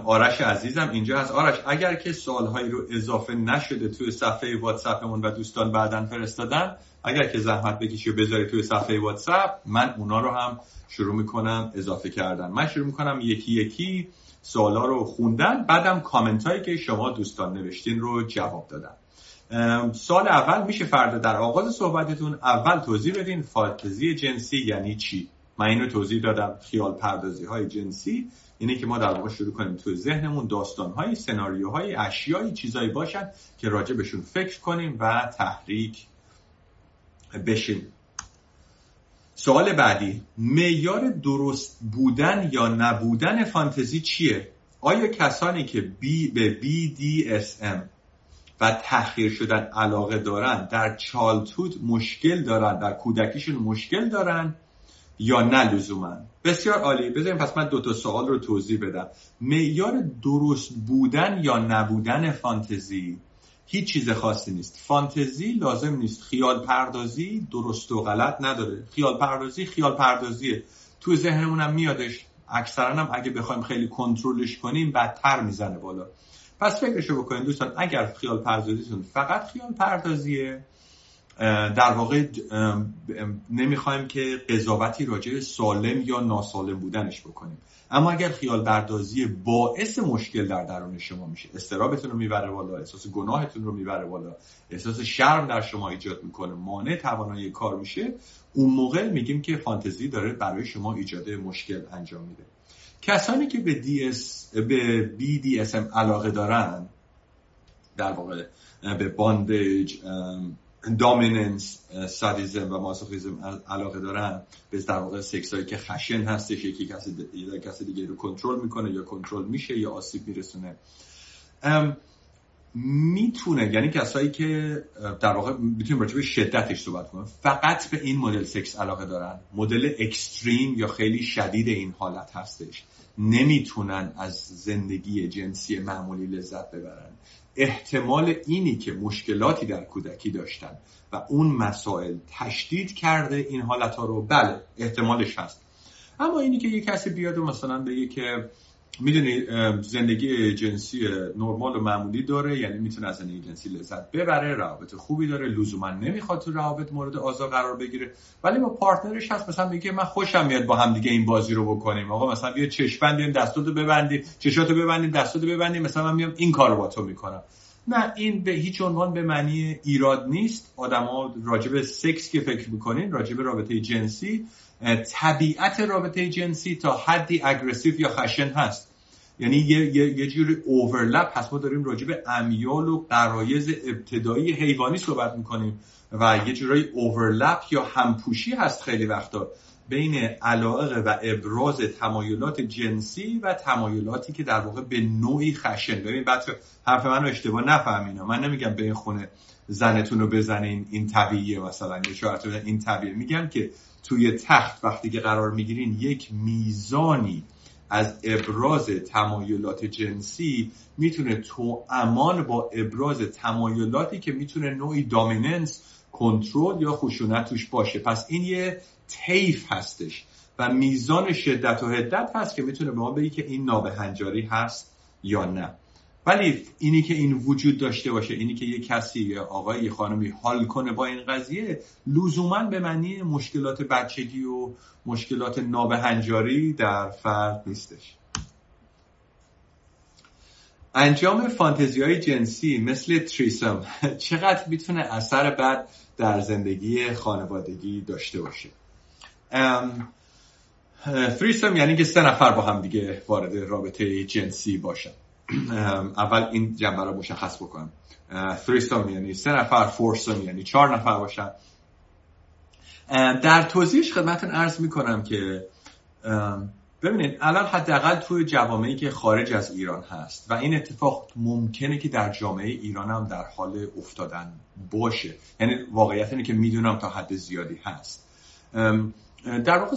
آرش عزیزم اینجا هست. آرش اگر که سوالهایی رو اضافه نشده توی صفحه واتساپمون و دوستان بعدا فرستادن اگر که زحمت بکشی و بذاری توی صفحه واتساپ من اونا رو هم شروع می‌کنم اضافه کردن. من شروع می‌کنم یکی یکی سوالا رو خوندن بعدم کامنت هایی که شما دوستان نوشتین رو جواب دادن. سال اول میشه فردا در آغاز صحبتتون. اول توضیح بدین فانتزی جنسی یعنی چی؟ من اینو توضیح دادم خیال پردازی های جنسی. اینه که ما در واقع شروع کنیم تو ذهنمون داستان های سناریوهای اشیایی چیزایی باشن که راجع بهشون فکر کنیم و تحریک بشیم سوال بعدی معیار درست بودن یا نبودن فانتزی چیه؟ آیا کسانی که بی به BDSM و تحقیر شدن علاقه دارن در چالتود مشکل دارن در کودکیشون مشکل دارن یا نه بسیار عالی. بذاریم پس من دو تا سوال رو توضیح بدم. معیار درست بودن یا نبودن فانتزی هیچ چیز خاصی نیست. فانتزی لازم نیست. خیال پردازی درست و غلط نداره. خیال پردازی خیال پردازیه. تو ذهنمونم میادش. اکثرا هم اگه بخوایم خیلی کنترلش کنیم بدتر می‌زنه بالا. پس فکرشو بکنید دوستان اگر خیال پردازیتون فقط خیال پردازیه در واقع نمی‌خوایم که قضاوتی راجع سالم یا ناسالم بودنش بکنیم. اما اگر خیال بردازی باعث مشکل در درون شما میشه استرابتون رو می‌بره بالا احساس گناهتون رو می‌بره بالا احساس شرم در شما ایجاد می‌کنه مانع توانایی کار میشه اون موقع میگیم که فانتزی داره برای شما ایجاد مشکل انجام میده. کسانی که به, DS، به BDSM علاقه دارن در واقع به باندج دامیننس سادیزم و ماسوخیزم علاقه دارن. به در واقع سکس که خشن هستش یکی کسی, کسی دیگه رو کنترل می‌کنه یا کنترل میشه یا آسیب میرسونه. می‌تونه یعنی کسایی که در واقع می‌تونیم راجع به شدتش صحبت کنیم. فقط به این مدل سکس علاقه دارن. مدل اکستریم یا خیلی شدید این حالت هستش. نمی‌تونن از زندگی جنسی معمولی لذت ببرن. احتمال اینی که مشکلاتی در کودکی داشتن و اون مسائل تشدید کرده این حالت رو بله احتمالش هست. اما اینی که یه کسی بیاد و مثلا بگه که می‌دونی زندگی جنسی نرمال و معمولی داره یعنی می‌تونه از زندگی جنسی لذت ببره روابط خوبی داره لزوما نمی‌خواد تو روابط مورد آزار قرار بگیره. ولی با پارتنرش هست مثلا میگه من خوشم میاد با هم دیگه این بازی رو بکنیم. آقا مثلا بیا چشم بیام دستاتو ببندی چشاتو ببندیم دستاتو ببندیم مثلا من میام این کارو با تو می‌کنم. نه این به هیچ عنوان به معنی ایراد نیست. آدما راجب سکس که فکر می‌کنین راجب رابطه جنسی طبیعت رابطه جنسی تا حدی اگریسیو یا خشن هست. یعنی یه, یه،, یه جوری اوورلپ هست. ما داریم راجع به امیال و قرایز ابتدایی حیوانی صحبت می‌کنیم و یه جورایی اوورلپ یا همپوشی هست خیلی وقتا بین علاقه و ابراز تمایلات جنسی و تمایلاتی که در واقع به نوعی خشن. ببین بچه حرف من رو اشتباه نفهمینا من نمیگم به این خونه زنتون رو بزنین این طبیعیه مثلا. یا این طبیعیه. میگم که توی تخت وقتی که قرار می‌گیرین یک میزانی از ابراز تمایلات جنسی می‌تونه تو امان با ابراز تمایلاتی که می‌تونه نوعی دامیننس کنترل یا خشونت توش باشه. پس این یه تیف هستش و میزان شدت و حدت هست که می‌تونه به ما بگی که این نابهنجاری هست یا نه. ولی اینی که این وجود داشته باشه اینی که یه کسی یا آقای یه خانمی حال کنه با این قضیه لزوما به معنی مشکلات بچگی و مشکلات نابهنجاری در فرد نیستش. انجام فانتزی های جنسی مثل تریسم چقدر می‌تونه اثر بد در زندگی خانوادگی داشته باشه؟ تریسم یعنی که سه نفر با هم دیگه وارد رابطه جنسی باشن. اول این جنبه رو مشخص بکنم. فریستون یعنی سه نفر فورسون یعنی چهار نفر باشن. در توضیحش خدمتتون عرض می‌کنم که ببینید الان حداقل توی جوامعی که خارج از ایران هست و این اتفاق ممکنه که در جامعه ایران هم در حال افتادن باشه. یعنی واقعیت اینه که می‌دونم تا حد زیادی هست. در واقع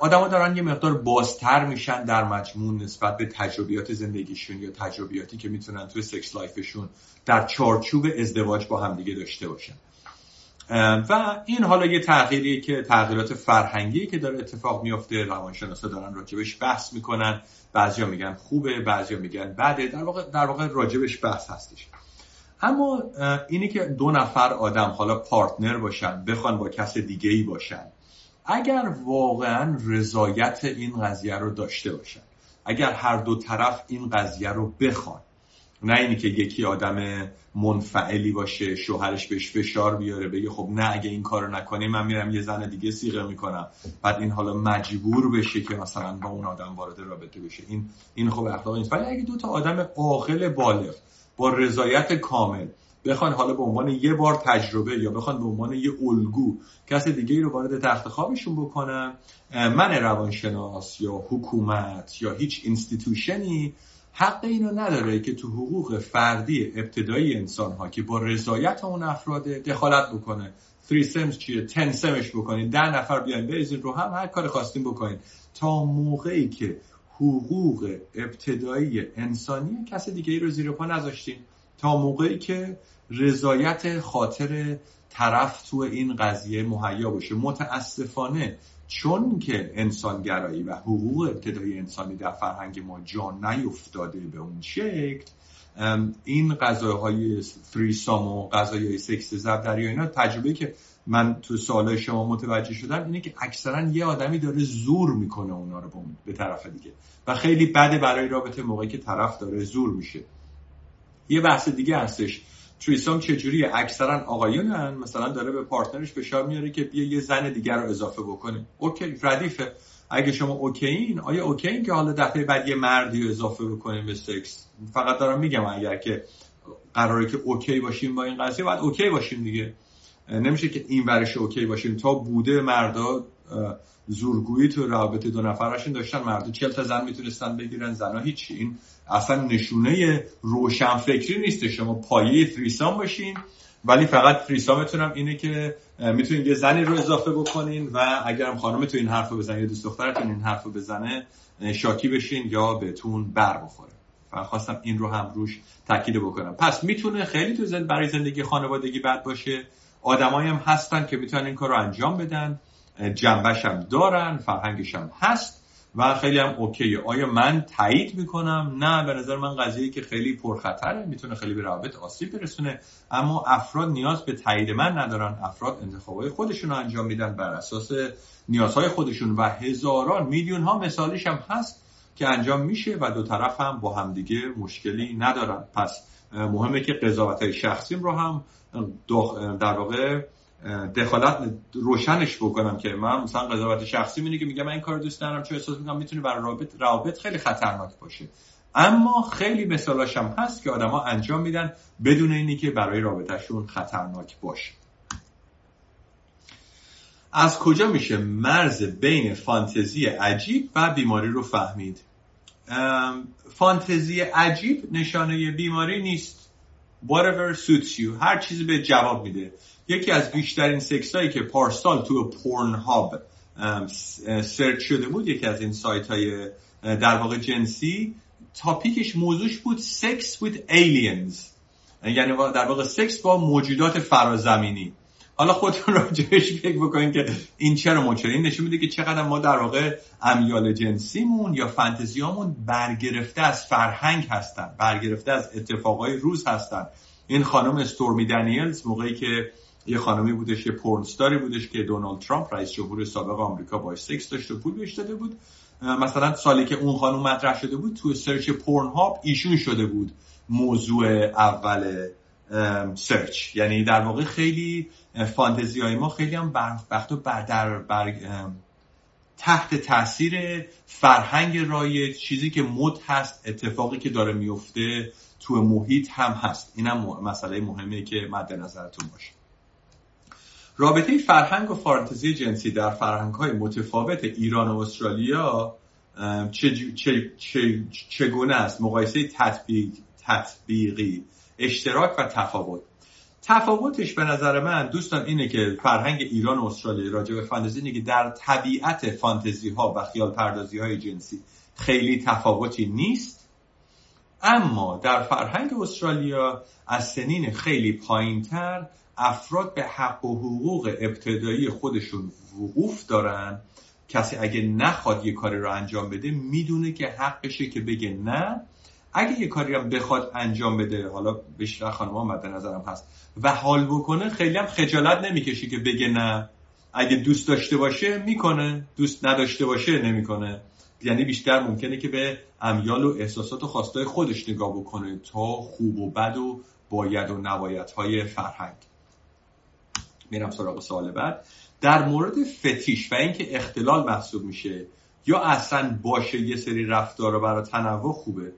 آدما دارن یه مقدار بازتر میشن در مجموع نسبت به تجربیات زندگیشون یا تجربیاتی که می‌تونن توی سکس لایفشون در چارچوب ازدواج با همدیگه داشته باشن. و این حالا یه تغییریه که تغییرات فرهنگی که داره اتفاق میفته روانشناسا دارن راجبش بحث می‌کنن. بعضیا میگن خوبه بعضیا میگن بده. در واقع در واقع راجبش بحث هستش. اما اینی که دو نفر آدم حالا پارتنر باشن بخوان با کس دیگه ای باشن اگر واقعا رضایت این قضیه رو داشته باشن اگر هر دو طرف این قضیه رو بخوان نه اینی که یکی آدم منفعلی باشه شوهرش بهش فشار بیاره بگه خب نه اگه این کارو نکنی من میرم یه زن دیگه سیغه می‌کنم. بعد این حالا مجبور بشه که مثلا با اون آدم وارد رابطه بشه. این این خب اخلاق نیست. ولی اگه دو تا آدم عاقل بالغ با رضایت کامل بخوان حالا به عنوان یه بار تجربه یا بخوان به عنوان یه الگو کس دیگه ای رو وارد تخت خوابشون بکنن من روانشناس یا حکومت یا هیچ اینستیتوشنی حق اینو نداره که تو حقوق فردی ابتدایی انسان ها که با رضایت اون افراد دخالت بکنه. 3 سمز چیه؟ 10 سمش بکنید ده نفر بیان بریزین رو هم هر کار خواستیم بکنید تا موقعی که حقوق ابتدایی انسانی کس دیگه ای رو زیر پا نذاشتیم تا موقعی که رضایت خاطر طرف تو این قضیه مهیا باشه. متاسفانه چون که انسانگرایی و حقوق ابتدایی انسانی در فرهنگ ما جا نیفتاده به اون شکل این غذاهای فریسام و غذاهای سکس زب در اینا تجربه که من تو سوالای شما متوجه شدم اینه که اکثرا یه آدمی داره زور می‌کنه اونا رو به طرف دیگه. و خیلی بده برای رابطه موقعی که طرف داره زور میشه. یه بحث دیگه هستش. threesome چجوریه؟ اکثرا آقایونن؟ مثلا داره به پارتنرش فشار میاره که بیا یه زن دیگر رو اضافه بکنه. okay ردیفه. اگه شما okay این آیا okay این که حالا دفعه بعد یه مردی رو اضافه بکنیم به سکس؟ فقط دارم میگم اگر که قراره که okay باشیم با این قضیه باید okay باشیم دیگه. نمیشه که این ورش okay باشیم. تا بوده مردا زورگویی تو رابطه دو نفرشون داشتن. مردا چل تا زن می‌تونستن بگیرن. زنا هیچ این اصلا نشونه روشن فکری نیست شما پایه فریسام باشین. ولی فقط فریسامتون هم اینه که می‌تونید یه زنی رو اضافه بکنین و اگرم خانم تو این حرف بزنه یا دوست دخترتون این حرف بزنه شاکی بشین یا بهتون بر بخوره. و خواستم این رو هم روش تاکید بکنم. پس می‌تونه خیلی تو زند برای زندگی خانوادگی بد باشه. آدمایی هم هستن که می‌تونن این کار رو انجام بدن. جنبش هم دارن فرهنگش هم هست. و خیلی هم اوکیه. آیا من تایید می‌کنم؟ نه به نظر من قضیه که خیلی پرخطره می‌تونه خیلی به روابط آسیب برسونه اما افراد نیاز به تایید من ندارن. افراد انتخابای خودشون رو انجام میدن بر اساس نیازهای خودشون و هزاران میلیون ها مثالش هم هست که انجام میشه و دو طرف هم با همدیگه مشکلی ندارن. پس مهمه که قضاوت شخصیم رو هم در واقع دخالت روشنش بکنم که من مثلا قضاوت شخصی اینه که میگم من این کار دوست دارم چون احساس می‌کنم می‌تونه برای رابط روابط خیلی خطرناک باشه. اما خیلی مثالاش هم هست که آدما انجام میدن بدون اینی که برای رابطهشون خطرناک باشه. از کجا میشه مرز بین فانتزی عجیب و بیماری رو فهمید؟ فانتزی عجیب نشانه بیماری نیست. Whatever suits you. هر چیزی به جواب میده. یکی از بیشترین سکس هایی که پارسال تو پورن هاب سرچ شده بود یکی از این سایت های در واقع جنسی تاپیکش موضوعش بود سکس with aliens یعنی در واقع سکس با موجودات فرازمینی. حالا خودتون راجعش فکر بکنید که این چرا مچره این نشون میده که چقدر ما در واقع امیال جنسیمون یا فانتزیامون برگرفته از فرهنگ هستن برگرفته از اتفاقای روز هستن. این خانم استورمی دنیلز موقعی که یه خانمی بودش یه porn star ی بودش که دونالد ترامپ رئیس جمهور سابق آمریکا باش سکس داشته پول بهش داده بود. مثلا سالی که اون خانم مطرح شده بود تو search Pornhub ایشون شده بود موضوع اول search. یعنی در واقع خیلی فانتزی های ما خیلی هم وقتا بر در بر تحت تاثیر فرهنگ رایج چیزی که مد هست اتفاقی که داره میفته تو محیط هم هست. اینم مسئله مهمه که مد نظرتون باشه. رابطه فرهنگ و فانتزی جنسی در فرهنگ های متفاوت ایران و استرالیا چگونه است؟ مقایسه تطبیق، تطبیقی اشتراک و تفاوت. تفاوتش به نظر من دوستان اینه که فرهنگ ایران و استرالیا راجع به فانتزی اینه که در طبیعت فانتزی ها و خیال پردازی های جنسی خیلی تفاوتی نیست. اما در فرهنگ استرالیا از سنین خیلی پایینتر افراد به حق و حقوق ابتدایی خودشون وقوف دارن کسی اگه نخواد یه کاری رو انجام بده می‌دونه که حقشه که بگه نه. اگه یه کاری هم بخواد انجام بده حالا بیشتر خانم مد نظرم هست و حال بکنه خیلی هم خجالت نمی‌کشی که بگه نه. اگه دوست داشته باشه می‌کنه. دوست نداشته باشه نمی‌کنه. یعنی بیشتر ممکنه که به امیال و احساسات و خواستای خودش نگاه بکنه تا خوب و بد و باید و نباید های فرهنگ. میرم سراغ سوال بعد. در مورد فتیش و اینکه اختلال محسوب میشه یا اصلا باشه یه سری رفتار برای تنوع خوبه؟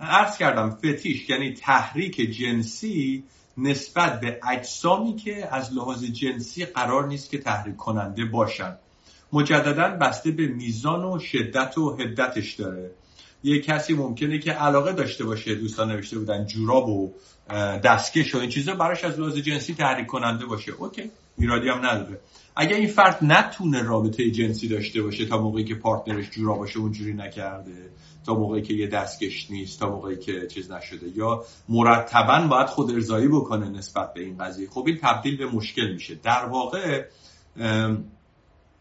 عرض کردم فتیش یعنی تحریک جنسی نسبت به اجسامی که از لحاظ جنسی قرار نیست که تحریک کننده باشن. مجددا بسته به میزان و شدت و هدتش داره. یه کسی ممکنه که علاقه داشته باشه دوستان نوشته بودن جوراب و دستکش و این چیزا براش از لحاظ جنسی تحریک کننده باشه. اوکی ایرادی هم نداره. اگر این فرد نتونه رابطه جنسی داشته باشه تا موقعی که پارتنرش جورا باشه اونجوری نکرده. تا موقعی که یه دستکش نیست تا موقعی که چیز نشده. یا مرتبا باید خود ارزایی بکنه نسبت به این قضیه. خب این تبدیل به مشکل میشه. در واقع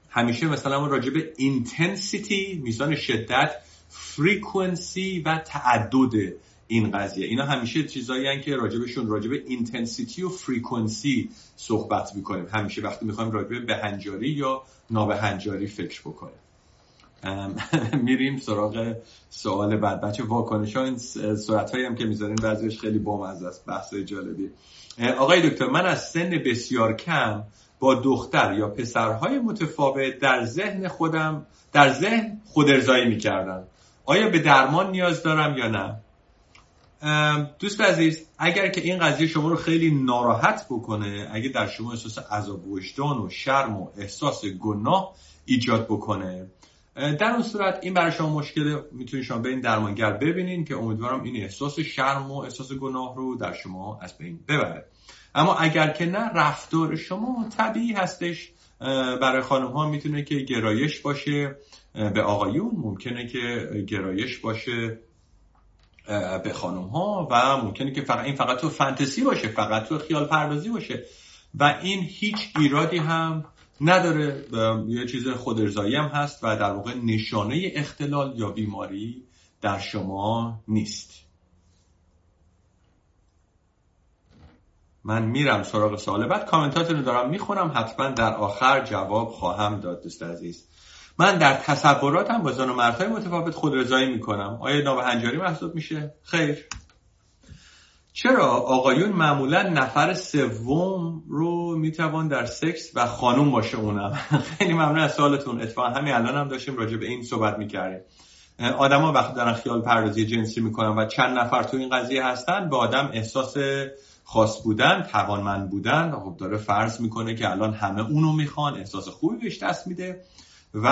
همیشه مثلا راجع به intensity میزان شدت frequency و تعدد این قضیه. اینا همیشه چیزایی که راجبشون راجب intensity و frequency صحبت می‌کنیم. همیشه وقتی می‌خوایم راجب بهنجاری یا نابهنجاری فکر بکنیم. میریم سراغ سوال بعد. بچه واکنش ها این هایی هم که می‌ذارین بعضیش خیلی بامزه است. بحث جالبی. آقای دکتر من از سن بسیار کم با دختر یا پسرهای متفاوت در ذهن خودم در ذهن خود ارزایی می‌کردم. آیا به درمان نیاز دارم یا نه؟ دوست عزیز اگر که این قضیه شما رو خیلی ناراحت بکنه اگه در شما احساس عذاب وجدان و شرم و احساس گناه ایجاد بکنه در اون صورت این برای شما مشکله می‌تونید شما به این درمانگر ببینین که امیدوارم این احساس شرم و احساس گناه رو در شما از بین ببره. اما اگر که نه رفتار شما طبیعی هستش. برای خانم ها می‌تونه که گرایش باشه. به آقایون ممکنه که گرایش باشه به خانم ها و ممکنه که فقط این فقط تو فانتزی باشه فقط تو خیال پردازی باشه. و این هیچ ایرادی هم نداره. یه چیز خودرزایی هم هست و در واقع نشانه اختلال یا بیماری در شما نیست. من میرم سراغ سوال. بعد کامنتاتون رو دارم می‌خونم. حتما در آخر جواب خواهم داد دوست عزیز. من در تصوراتم با زن و مردهای متفاوت خود رضایی می‌کنم. آیا نابهنجاری محسوب میشه؟ خیر. چرا آقایون معمولا نفر سوم رو می‌توان در سکس و خانوم باشه اونم؟ خیلی ممنون از سوالتون. اتفاقا همین الان هم داشتیم راجع به این صحبت می‌کردیم. آدما وقتی دارن خیال پردازی جنسی می‌کنن و چند نفر تو این قضیه هستن به آدم احساس خاص بودن توانمند بودن خب داره فرض می‌کنه که الان همه اونو می‌خوان احساس خوبی بهش دست میده. و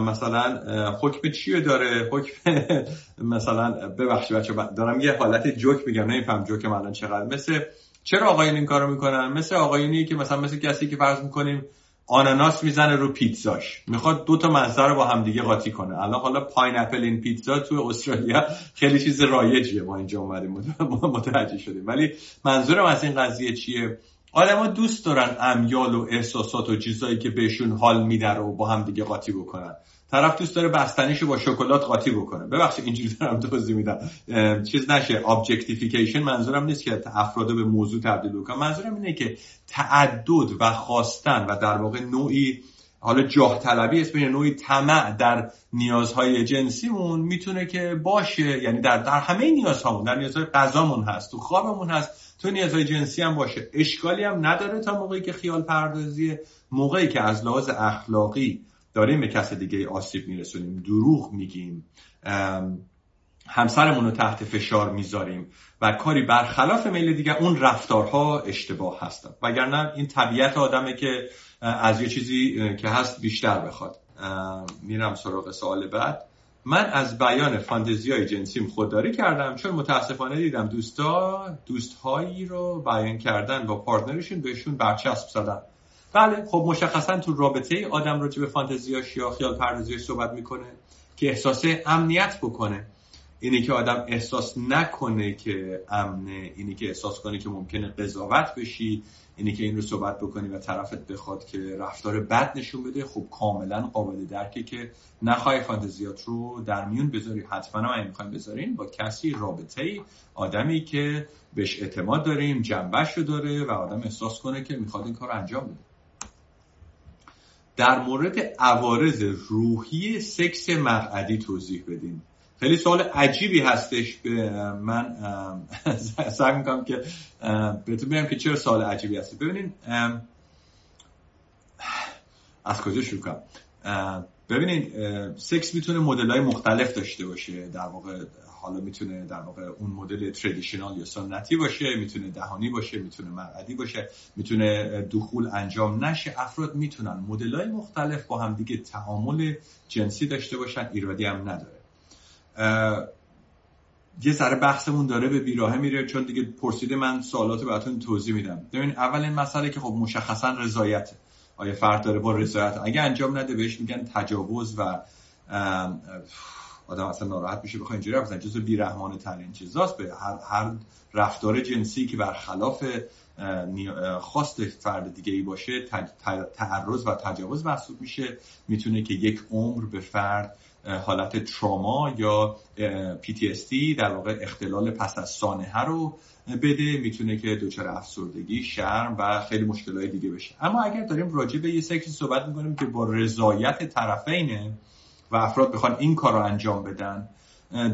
مثلا حکم چیه داره؟ حکم مثلا ببخشید بچه دارم یه حالت جوک میگم نمیفهم جوکم الان چقدر. مثل چرا آقایون این کارو می‌کنن؟ مثل آقایونی که مثلا مثل کسی که فرض می‌کنیم آناناس می‌زنه رو پیتزاش. می‌خواد دو تا منظر رو با هم دیگه قاطی کنه. الان حالا پاینپل این پیتزا تو استرالیا خیلی چیز رایجیه. ما اینجا اومدیم متوجه شدیم. ولی منظورم از این قضیه چیه؟ آدما دوست دارن امیال و احساسات و چیزایی که بهشون حال میده رو با هم دیگه قاطی بکنن. طرف دوست داره بستنیشو با شکلات قاطی بکنه. ببخشید اینجوری دارم توضیح میدم. چیز نشه. objectification منظورم نیست که افراد به موضوع تبدیل بکنم منظورم اینه که تعدد و خواستن و در واقع نوعی حالا جاه طلبی اسمش نوعی طمع در نیازهای جنسیمون می‌تونه که باشه. یعنی در در همه نیازهامون در نیازهای غذامون هست تو خوابمون هست تو نیازهای جنسی هم باشه. اشکالی هم نداره تا موقعی که خیال پردازی موقعی که از لحاظ اخلاقی داریم به کس دیگه آسیب میرسونیم دروغ میگیم همسرمون رو تحت فشار می‌ذاریم و کاری برخلاف میل دیگه اون رفتارها اشتباه هستن. وگرنه این طبیعت آدمه که از یه چیزی که هست بیشتر بخواد. میرم سراغ سوال بعد. من از بیان فانتزی های جنسیم خودداری کردم چون متاسفانه دیدم دوستا دوستهایی رو بیان کردن با پارتنرشون بهشون برچسب زدن. بله خب مشخصا تو رابطه آدم رو به فانتزیاش یا خیال پردازیاش صحبت می‌کنه که احساس امنیت بکنه. اینی که آدم احساس نکنه که امنه اینی که احساس کنه که ممکنه قضاوت بشی. اینی که این رو صحبت بکنی و طرفت بخواد که رفتار بد نشون بده خب کاملا قابل درکه که نخوای فانتزیات رو در میون بذاری. حتما هم می‌خوایم بذارین با کسی رابطه ای آدمی که بهش اعتماد داریم جنبش رو داره و آدم احساس کنه که می‌خواد این کار رو انجام بده. در مورد عوارض روحی سکس مقعدی توضیح بدین. خیلی سوال عجیبی هستش من سعی می‌کنم که بهتون بگم که چرا سوال عجیبی هست ببینین از کجا شروع کنم؟ ببینید سکس می‌تونه مدل های مختلف داشته باشه. در واقع حالا می‌تونه در واقع اون مدل تردیشنال یا سنتی باشه می‌تونه دهانی باشه می‌تونه مقعدی باشه می‌تونه دخول انجام نشه. افراد می‌تونن مدل های مختلف با هم دیگه تعامل جنسی داشته باشن ایرادی هم نداره. یه ذره بحثمون داره به بیراهه میره چون دیگه پرسیده من سوالات براتون توضیح میدم. ببین اول این مسئله که خب مشخصا رضایت. آیا فرد داره با رضایت؟ اگه انجام نده بهش میگن تجاوز و آدم اصلا ناراحت میشه بخواد اینجوری بزنه. جزو بیرحمانه ترین چیزاست. به هر, هر رفتار جنسی که برخلاف خواست فرد دیگه ای باشه تعرض و تجاوز محسوب میشه. می‌تونه که یک عمر به فرد حالت تراما یا PTSD در واقع اختلال پس از سانحه رو بده. می‌تونه که دچار افسردگی شرم و خیلی مشکلات دیگه بشه. اما اگر داریم راجع به یه سکسی صحبت می‌کنیم که با رضایت طرفینه و افراد بخوان این کار رو انجام بدن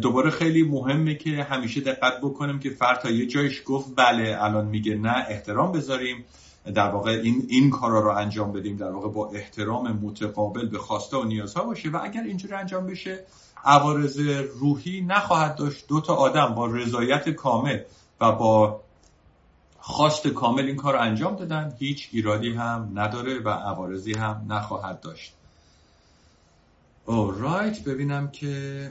دوباره خیلی مهمه که همیشه دقت بکنیم که فرد تا یه جایش گفت بله الان میگه نه احترام بذاریم. در واقع این این کارا رو انجام بدیم در واقع با احترام متقابل به خواسته و نیازها باشه و اگر اینجوری انجام بشه عوارض روحی نخواهد داشت. دو تا آدم با رضایت کامل و با خواست کامل این کار رو انجام دادن. هیچ ایرادی هم نداره و عوارضی هم نخواهد داشت. رایت ببینم که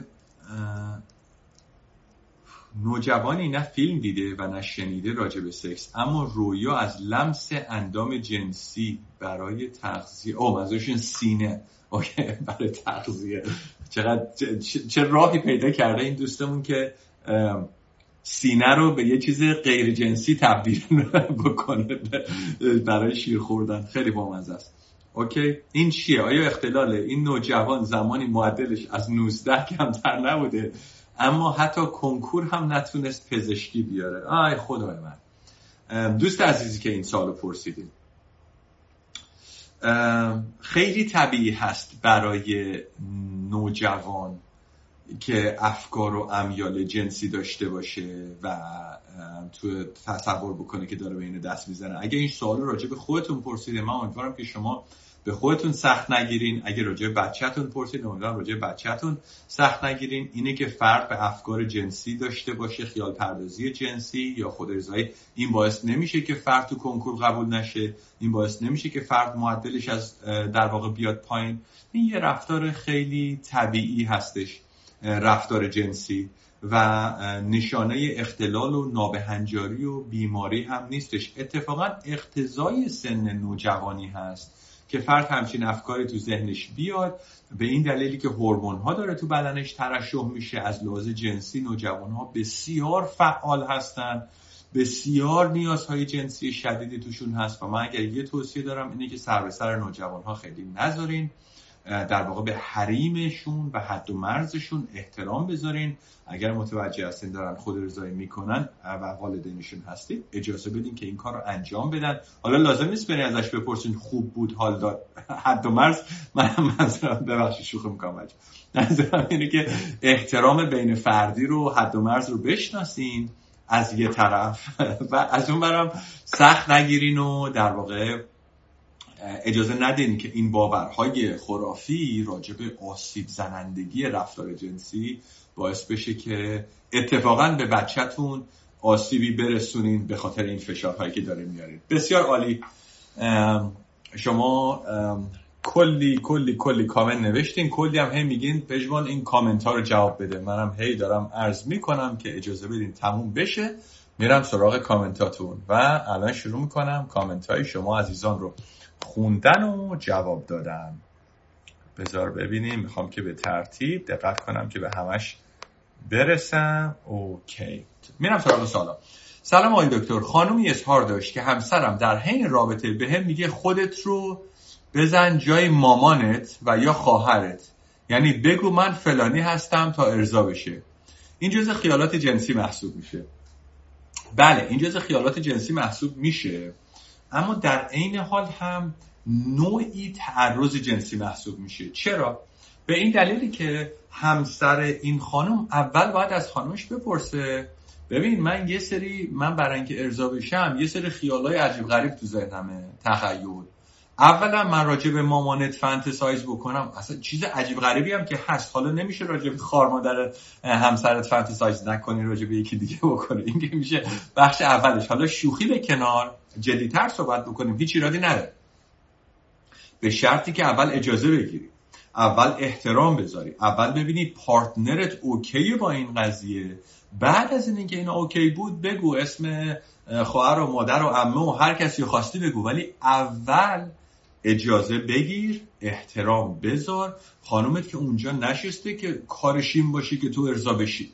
نوجوانی نه فیلم دیده و نه شنیده راجع به سکس اما رویا از لمس اندام جنسی برای تغذیه. او منظورشون سینه. اوکی برای تغذیه. چقدر چه راهی پیدا کرده این دوستمون که سینه رو به یه چیز غیر جنسی تبدیل بکنه برای شیر خوردن. خیلی بامزه است. اوکی این چیه؟ آیا اختلاله این نوجوان زمانی معدلش از 19 کمتر نبوده؟ اما حتی کنکور هم نتونست پزشکی بیاره. آی خدای من. دوست عزیزی که این سالو پرسیدیم خیلی طبیعی هست برای نوجوان که افکار و امیال جنسی داشته باشه و تو تصور بکنه که داره به این دست می‌زنه. اگه این سوال راجع به خودتون پرسیده من امیدوارم که شما به خودتون سخت نگیرین. اگه راجع بچهتون پرسید امیدوارم راجع بچهتون سخت نگیرین. اینه که فرد به افکار جنسی داشته باشه خیال پردازی جنسی یا خود ارزایی این باعث نمیشه که فرد تو کنکور قبول نشه. این باعث نمیشه که فرد معدلش از در واقع بیاد پایین. این یه رفتار خیلی طبیعی هستش رفتار جنسی و نشانه اختلال و نابهنجاری و بیماری هم نیستش. اتفاقا اقتضای سن نوجوانی هست. که فرد همچین افکاری تو ذهنش بیاد به این دلیلی که هورمون ها داره تو بدنش ترشح میشه از لحاظ جنسی نوجوان ها بسیار فعال هستن بسیار نیازهای جنسی شدیدی توشون هست و من اگر یه توصیه دارم اینه که سر به سر نوجوان ها خیلی نذارین. در واقع به حریمشون و حد و مرزشون احترام بذارین. اگر متوجه هستین دارن خود رضایی می‌کنن و والدینشون هستید اجازه بدین که این کار رو انجام بدن. حالا لازم نیست برین ازش بپرسین خوب بود حال داد حد و مرز. من منظورم ببخشید شوخ می‌کنم بچه منظورم اینه که احترام بین فردی رو حد و مرز رو بشناسین از یه طرف و از اون برم سخت نگیرین و در واقع اجازه ندین که این باورهای خرافی راجع آسیب زنندگی رفتار جنسی باعث بشه که اتفاقا به بچهتون آسیبی برسونین به خاطر این فشارهایی که داره میارید بسیار عالی. شما کلی کلی کلی کامنت نوشتین. کلی هم هی میگین پژمان این کامنت ها رو جواب بده. منم هی دارم عرض می‌کنم که اجازه بدین تموم بشه. میرم سراغ کامنتاتون. و الان شروع می‌کنم کامنت های شما عزیزان رو. خوندن و جواب دادن. بذار ببینیم. می‌خوام که به ترتیب دقت کنم که به همش برسم. okay. میرم سراغ سوالا. سلام آقای دکتر. خانومی اظهار داشت که همسرم در حین رابطه به هم میگه خودت رو بزن جای مامانت و یا خواهرت. یعنی بگو من فلانی هستم تا ارضا بشه. این جزء خیالات جنسی محسوب میشه. بله این جزء خیالات جنسی محسوب میشه. اما در عین حال هم نوعی تعرض جنسی محسوب میشه. چرا؟ به این دلیلی که همسر این خانم اول باید از خانمش بپرسه. ببین من یه سری من برای اینکه ارضا بشم یه سری خیالای عجیب غریب تو ذهنمه. تخیل. اولا من راجع به مامانت fantasize بکنم. اصلا چیز عجیب غریبی هم که هست. حالا نمیشه راجع به خوار مادر همسرت fantasize نکنی راجع به یکی دیگه بکنه این که میشه بخش اولش. حالا شوخی به کنار. جدیتر صحبت بکنیم هیچ ایرادی نداره. به شرطی که اول اجازه بگیری اول احترام بذاری اول ببینی partner ت okay با این قضیه. بعد از اینکه این اوکی بود بگو اسم خواهر و مادر و عمه و هر کسی خواستی بگو. ولی اول اجازه بگیر احترام بذار. خانومت که اونجا نشسته که کارش این باشه که تو ارضا بشی.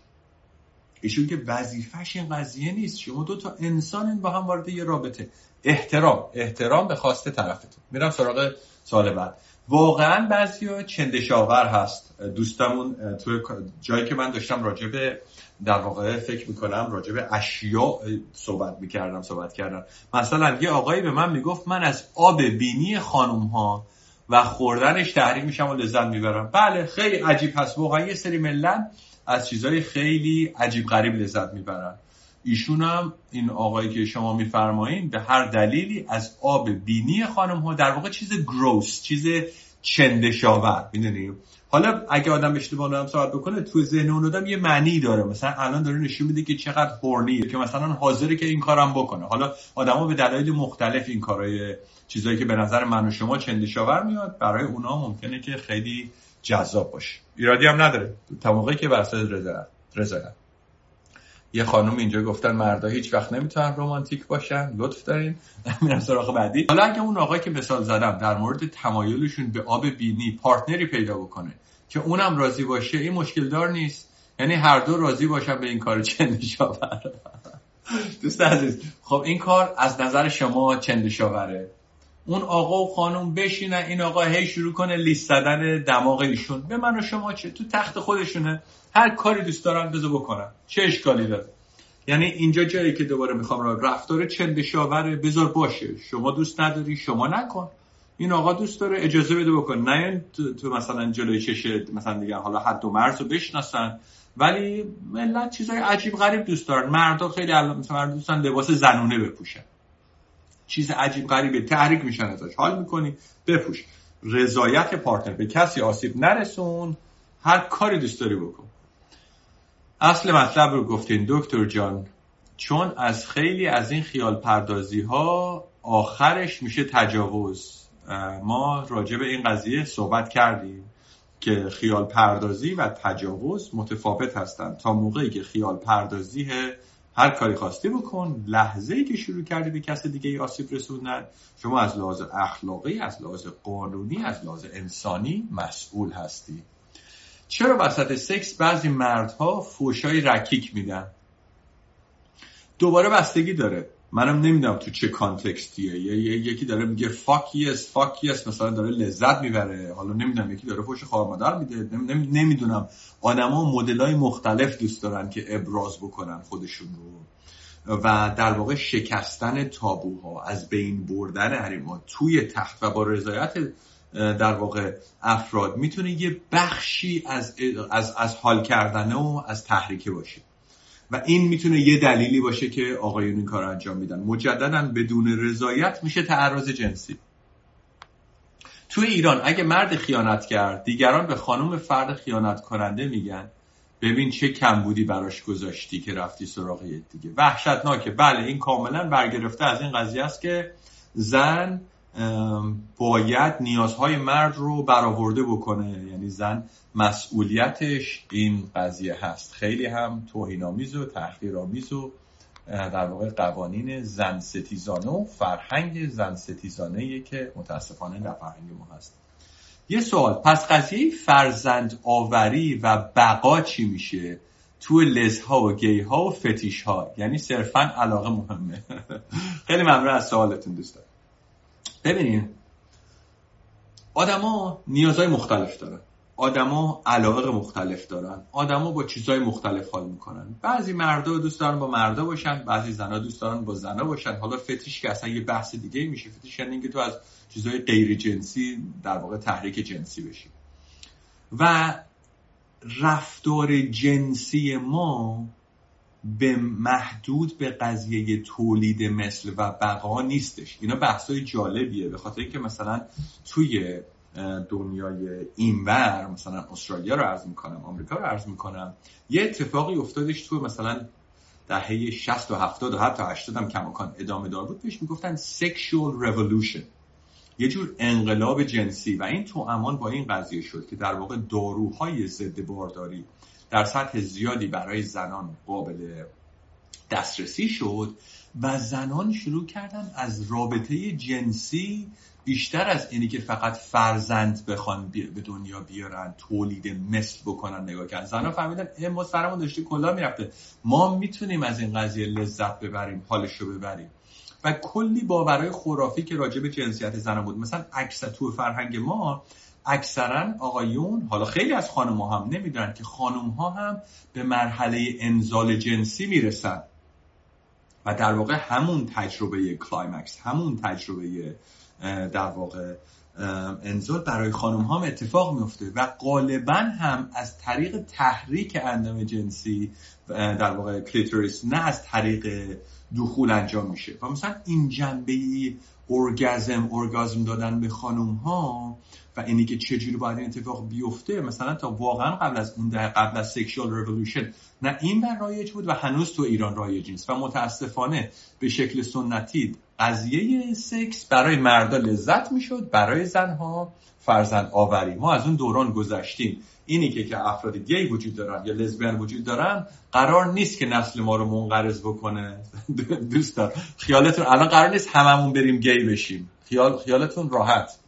ایشون که وظیفش قضیه نیست. شما دو تا انسان با هم وارد یه رابطه. احترام. احترام به خواسته طرفتون. میرم سراغ سال بعد. واقعا بعضی چندشاور هست. دوستمون تو جایی که من داشتم راجع به در واقع فکر می‌کنم راجع به اشیاء صحبت می‌کردم صحبت کردم. مثلا یه آقایی به من می‌گفت من از آب بینی خانوم ها و خوردنش تحریم میشم و لذت می‌برم. بله خیلی عجیب هست. واقعا یه سری ملت از چیزهای خیلی عجیب غریب لذت می‌برن. ایشون هم این آقایی که شما میفرمایین به هر دلیلی از آب بینی خانم ها در واقع چیز گروس چیز چندشاور می‌دونیم حالا اگه آدم اشتباه هم صحبت بکنه تو ذهن اون آدم یه معنی داره. مثلا الان داره نشون میده که چقدر هورنیه که مثلا حاضره که این کارم بکنه. حالا آدما به دلایل مختلف این کارهای چیزایی که به نظر من و شما چندشاور میاد برای اونا ممکنه که خیلی جذاب باشه. ایرادی هم نداره. تا که بر رضایت یه خانم اینجا گفتن مردا هیچ وقت نمی‌تونن رمانتیک باشن. لطف دارین. میرم سراغ بعدی. حالا اگه اون آقای که مثال زدم در مورد تمایلشون به آب بینی پارتنری پیدا بکنه که اونم راضی باشه این مشکل دار نیست. یعنی هر دو راضی باشن به این کار چندشاور. دوست عزیز خب این کار از نظر شما چندشاوره؟ اون آقا و خانم بشینن این آقا هی شروع کنه لیست زدن دماغ ایشون. به من و شما چه؟ تو تخت خودشونه. هر کاری دوست دارن بذار بکنن چه اشکالی داره؟ یعنی اینجا جایی که دوباره می‌خوام را رفتار چندشاوره بذار باشه. شما دوست نداری شما نکن. این آقا دوست داره اجازه بده بکن نه تو, تو مثلا جلوی چشه مثلا دیگه حالا حد و مرز رو بشناسن. ولی ملت چیزای عجیب غریب دوست دارن. مردا خیلی مثلا دوستان لباس زنونه بپوشن. چیز عجیب غریبه. تحریک میشن ازش. حال می‌کنی؟ بپوش. رضایت پارتنر. به کسی آسیب نرسون. هر کاری دوست داری بکن. اصل مطلب رو گفتین دکتر جان. چون از خیلی از این خیال پردازی ها آخرش میشه تجاوز. ما راجع به این قضیه صحبت کردیم که خیال پردازی و تجاوز متفاوت هستند تا موقعی که خیال پردازی هر کاری خواستی بکن. لحظه ای که شروع کردی به کس دیگه ای آسیب رسوندن. شما از لحاظ اخلاقی از لحاظ قانونی از لحاظ انسانی مسئول هستی. چرا وسط سکس بعضی مردها فوشای رکیک میدن؟ دوباره بستگی داره. منم نمی‌دونم تو چه کانتکستیه. یکی داره میگه فاک یس فاک یس مثلا داره لذت می‌بره. حالا نمی‌دونم یکی داره فوش خوار مادر میده. نمی‌دونم. آدما مدلای مختلف دوست دارن که ابراز بکنن خودشون رو. و در واقع شکستن تابوها از بین بردن حریما توی تخت و با رضایت در واقع افراد می‌تونه یه بخشی از, از, از حال کردنه و از تحریکه باشه و این می‌تونه یه دلیلی باشه که آقایون این کار انجام میدن. مجددا بدون رضایت میشه تعرض جنسی. تو ایران اگه مرد خیانت کرد دیگران به خانم فرد خیانت کننده میگن ببین چه کمبودی براش گذاشتی که رفتی سراغ دیگه. وحشتناکه. بله این کاملا برگرفته از این قضیه است که زن باید نیازهای مرد رو برآورده بکنه. یعنی زن مسئولیتش این قضیه هست. خیلی هم توهینآمیز و تحقیرآمیز و در واقع قوانین زن ستیزانه و فرهنگ زن ستیزانه که متاسفانه در فرهنگ ما هست. یه سوال. پس قضیه فرزند آوری و بقا چی میشه؟ تو لزها و گی ها و فتیش ها یعنی صرفا علاقه مهمه. خیلی ممنون از سوالتون دوستان. ببینین. آدما نیازهای مختلف دارن. آدما علاقه مختلف دارن. آدما با چیزهای مختلف حال می‌کنن. بعضی مردا دوست دارن با مردا باشن بعضی زنا دوست دارن با زنا باشن. حالا فتیش که اصلا یه بحث دیگه میشه. فتیش یعنی اینکه تو از چیزهای غیر جنسی در واقع تحریک جنسی بشی. و رفتار جنسی ما به محدود به قضیه تولید مثل و بقا نیستش. اینا بحثای جالبیه. به خاطر اینکه مثلا توی دنیای اینور مثلا استرالیا رو عرض می‌کنم آمریکا رو عرض می‌کنم یه اتفاقی افتادش تو مثلا دهه 60 و 70 و حتی 80 هم کماکان ادامه دار بود. بهش می‌گفتن sexual revolution. یه جور انقلاب جنسی. و این تو امان با این قضیه شد که در واقع داروهای ضد بارداری در سطح زیادی برای زنان قابل دسترسی شد و زنان شروع کردن از رابطه جنسی بیشتر از اینی که فقط فرزند بخوان به دنیا بیارن تولید مثل بکنن نگاه کردن. زنها فهمیدن ما سرمون داشته کلا می‌رفته. ما می‌تونیم از این قضیه لذت ببریم حالش رو ببریم. و کلی باورهای خرافی که راجع به جنسیت زن بود. مثلا اکثر تو فرهنگ ما اکثرا آقایون حالا خیلی از خانم ها هم نمی‌دونن که خانم ها هم به مرحله انزال جنسی می‌رسن. و در واقع همون تجربه climax همون تجربه در واقع انزال برای خانم ها هم اتفاق میفته و غالبا هم از طریق تحریک اندام جنسی در واقع کلیتوریس نه از طریق دخول انجام میشه. و مثلا این جنبه ارگازم ارگازم دادن به خانم ها و اینی که چجوری باید این اتفاق بیفته مثلا تا واقعا قبل از اون ده قبل از سکشوال رولوشن نه این بر رایج بود و هنوز تو ایران رایج نیست. و متاسفانه به شکل سنتی قضیه سکس برای مردا لذت می‌شد برای زنها فرزند آوری. ما از اون دوران گذشتیم. اینی که که افراد گی وجود دارن یا لزبیان وجود دارن قرار نیست که نسل ما رو منقرض بکنه. دوست خیالتون الان قرار نیست هممون بریم گی بشیم. خیال خیالتون راحت.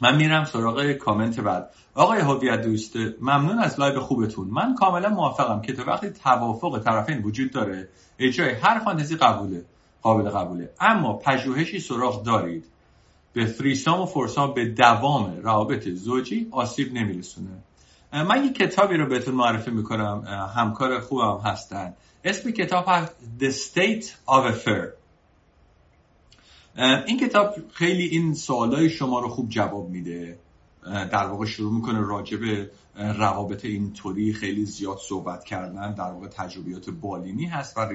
من میرم سراغ کامنت بعد. آقای هویت دوست ممنون از لایو خوبتون. من کاملا موافقم که تا وقتی توافق طرفین وجود داره اجرای هر فانتزی قبوله قابل قبوله. اما پژوهشی سراغ دارید. که threesome و foursome به دوام روابط زوجی آسیب نمیرسونه. من یک کتابی رو بهتون معرفی می‌کنم. همکار خوبم هستن. اسم کتاب هست The State of Affairs. این کتاب خیلی این سوالای شما رو خوب جواب میده. در واقع شروع می‌کنه راجع به روابط اینطوری خیلی زیاد صحبت کردن در واقع تجربیات بالینی هست و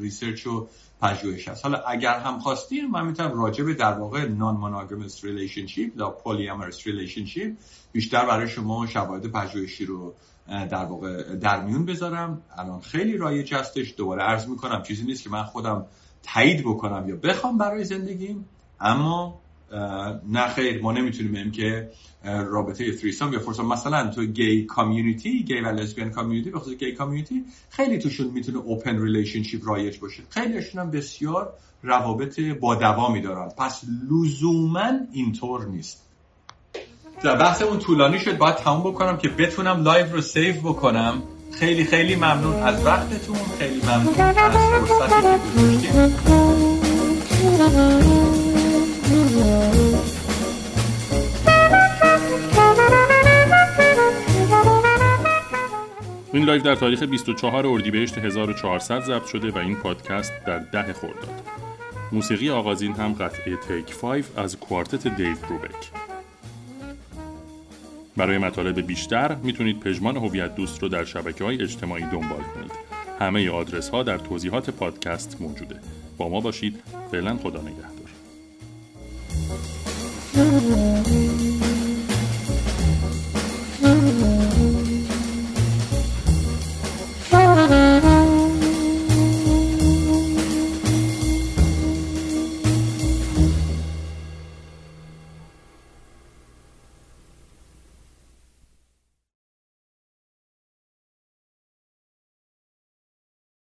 research و پژوهش هست. حالا اگر هم خواستین من می‌تونم راجع به در واقع non-monogamous relationship یا polyamorous relationship بیشتر برای شما شواهد پژوهشی رو در واقع در میون بذارم. الان خیلی رایج هستش. دوباره عرض می‌کنم چیزی نیست که من خودم تایید بکنم یا بخوام برای زندگیم اما نه خیر ما نمی‌تونیم بگیم که رابطه threesome یا foursome مثلا تو gay community gay و lesbian community به gay community خیلی توشون می‌تونه open relationship رایج باشه. خیلیشون هم بسیار روابط با دوامی دارن پس لزوما اینطور نیست. بحثمون طولانی شد. باید تموم بکنم که بتونم لایو رو save بکنم. خیلی خیلی ممنون از وقتتون خیلی ممنون از این لایو در تاریخ 24 اردیبهشت 1400 ضبط شده و این پادکست در ده خرداد. موسیقی آغازین هم قطعه تیک 5 از کوارتت دیو بروبک. برای مطالب بیشتر می‌تونید پژمان هویت دوست رو در شبکه های اجتماعی دنبال کنید. همه آدرس ها در توضیحات پادکست موجوده. با ما باشید. فعلا خدا نگهدار.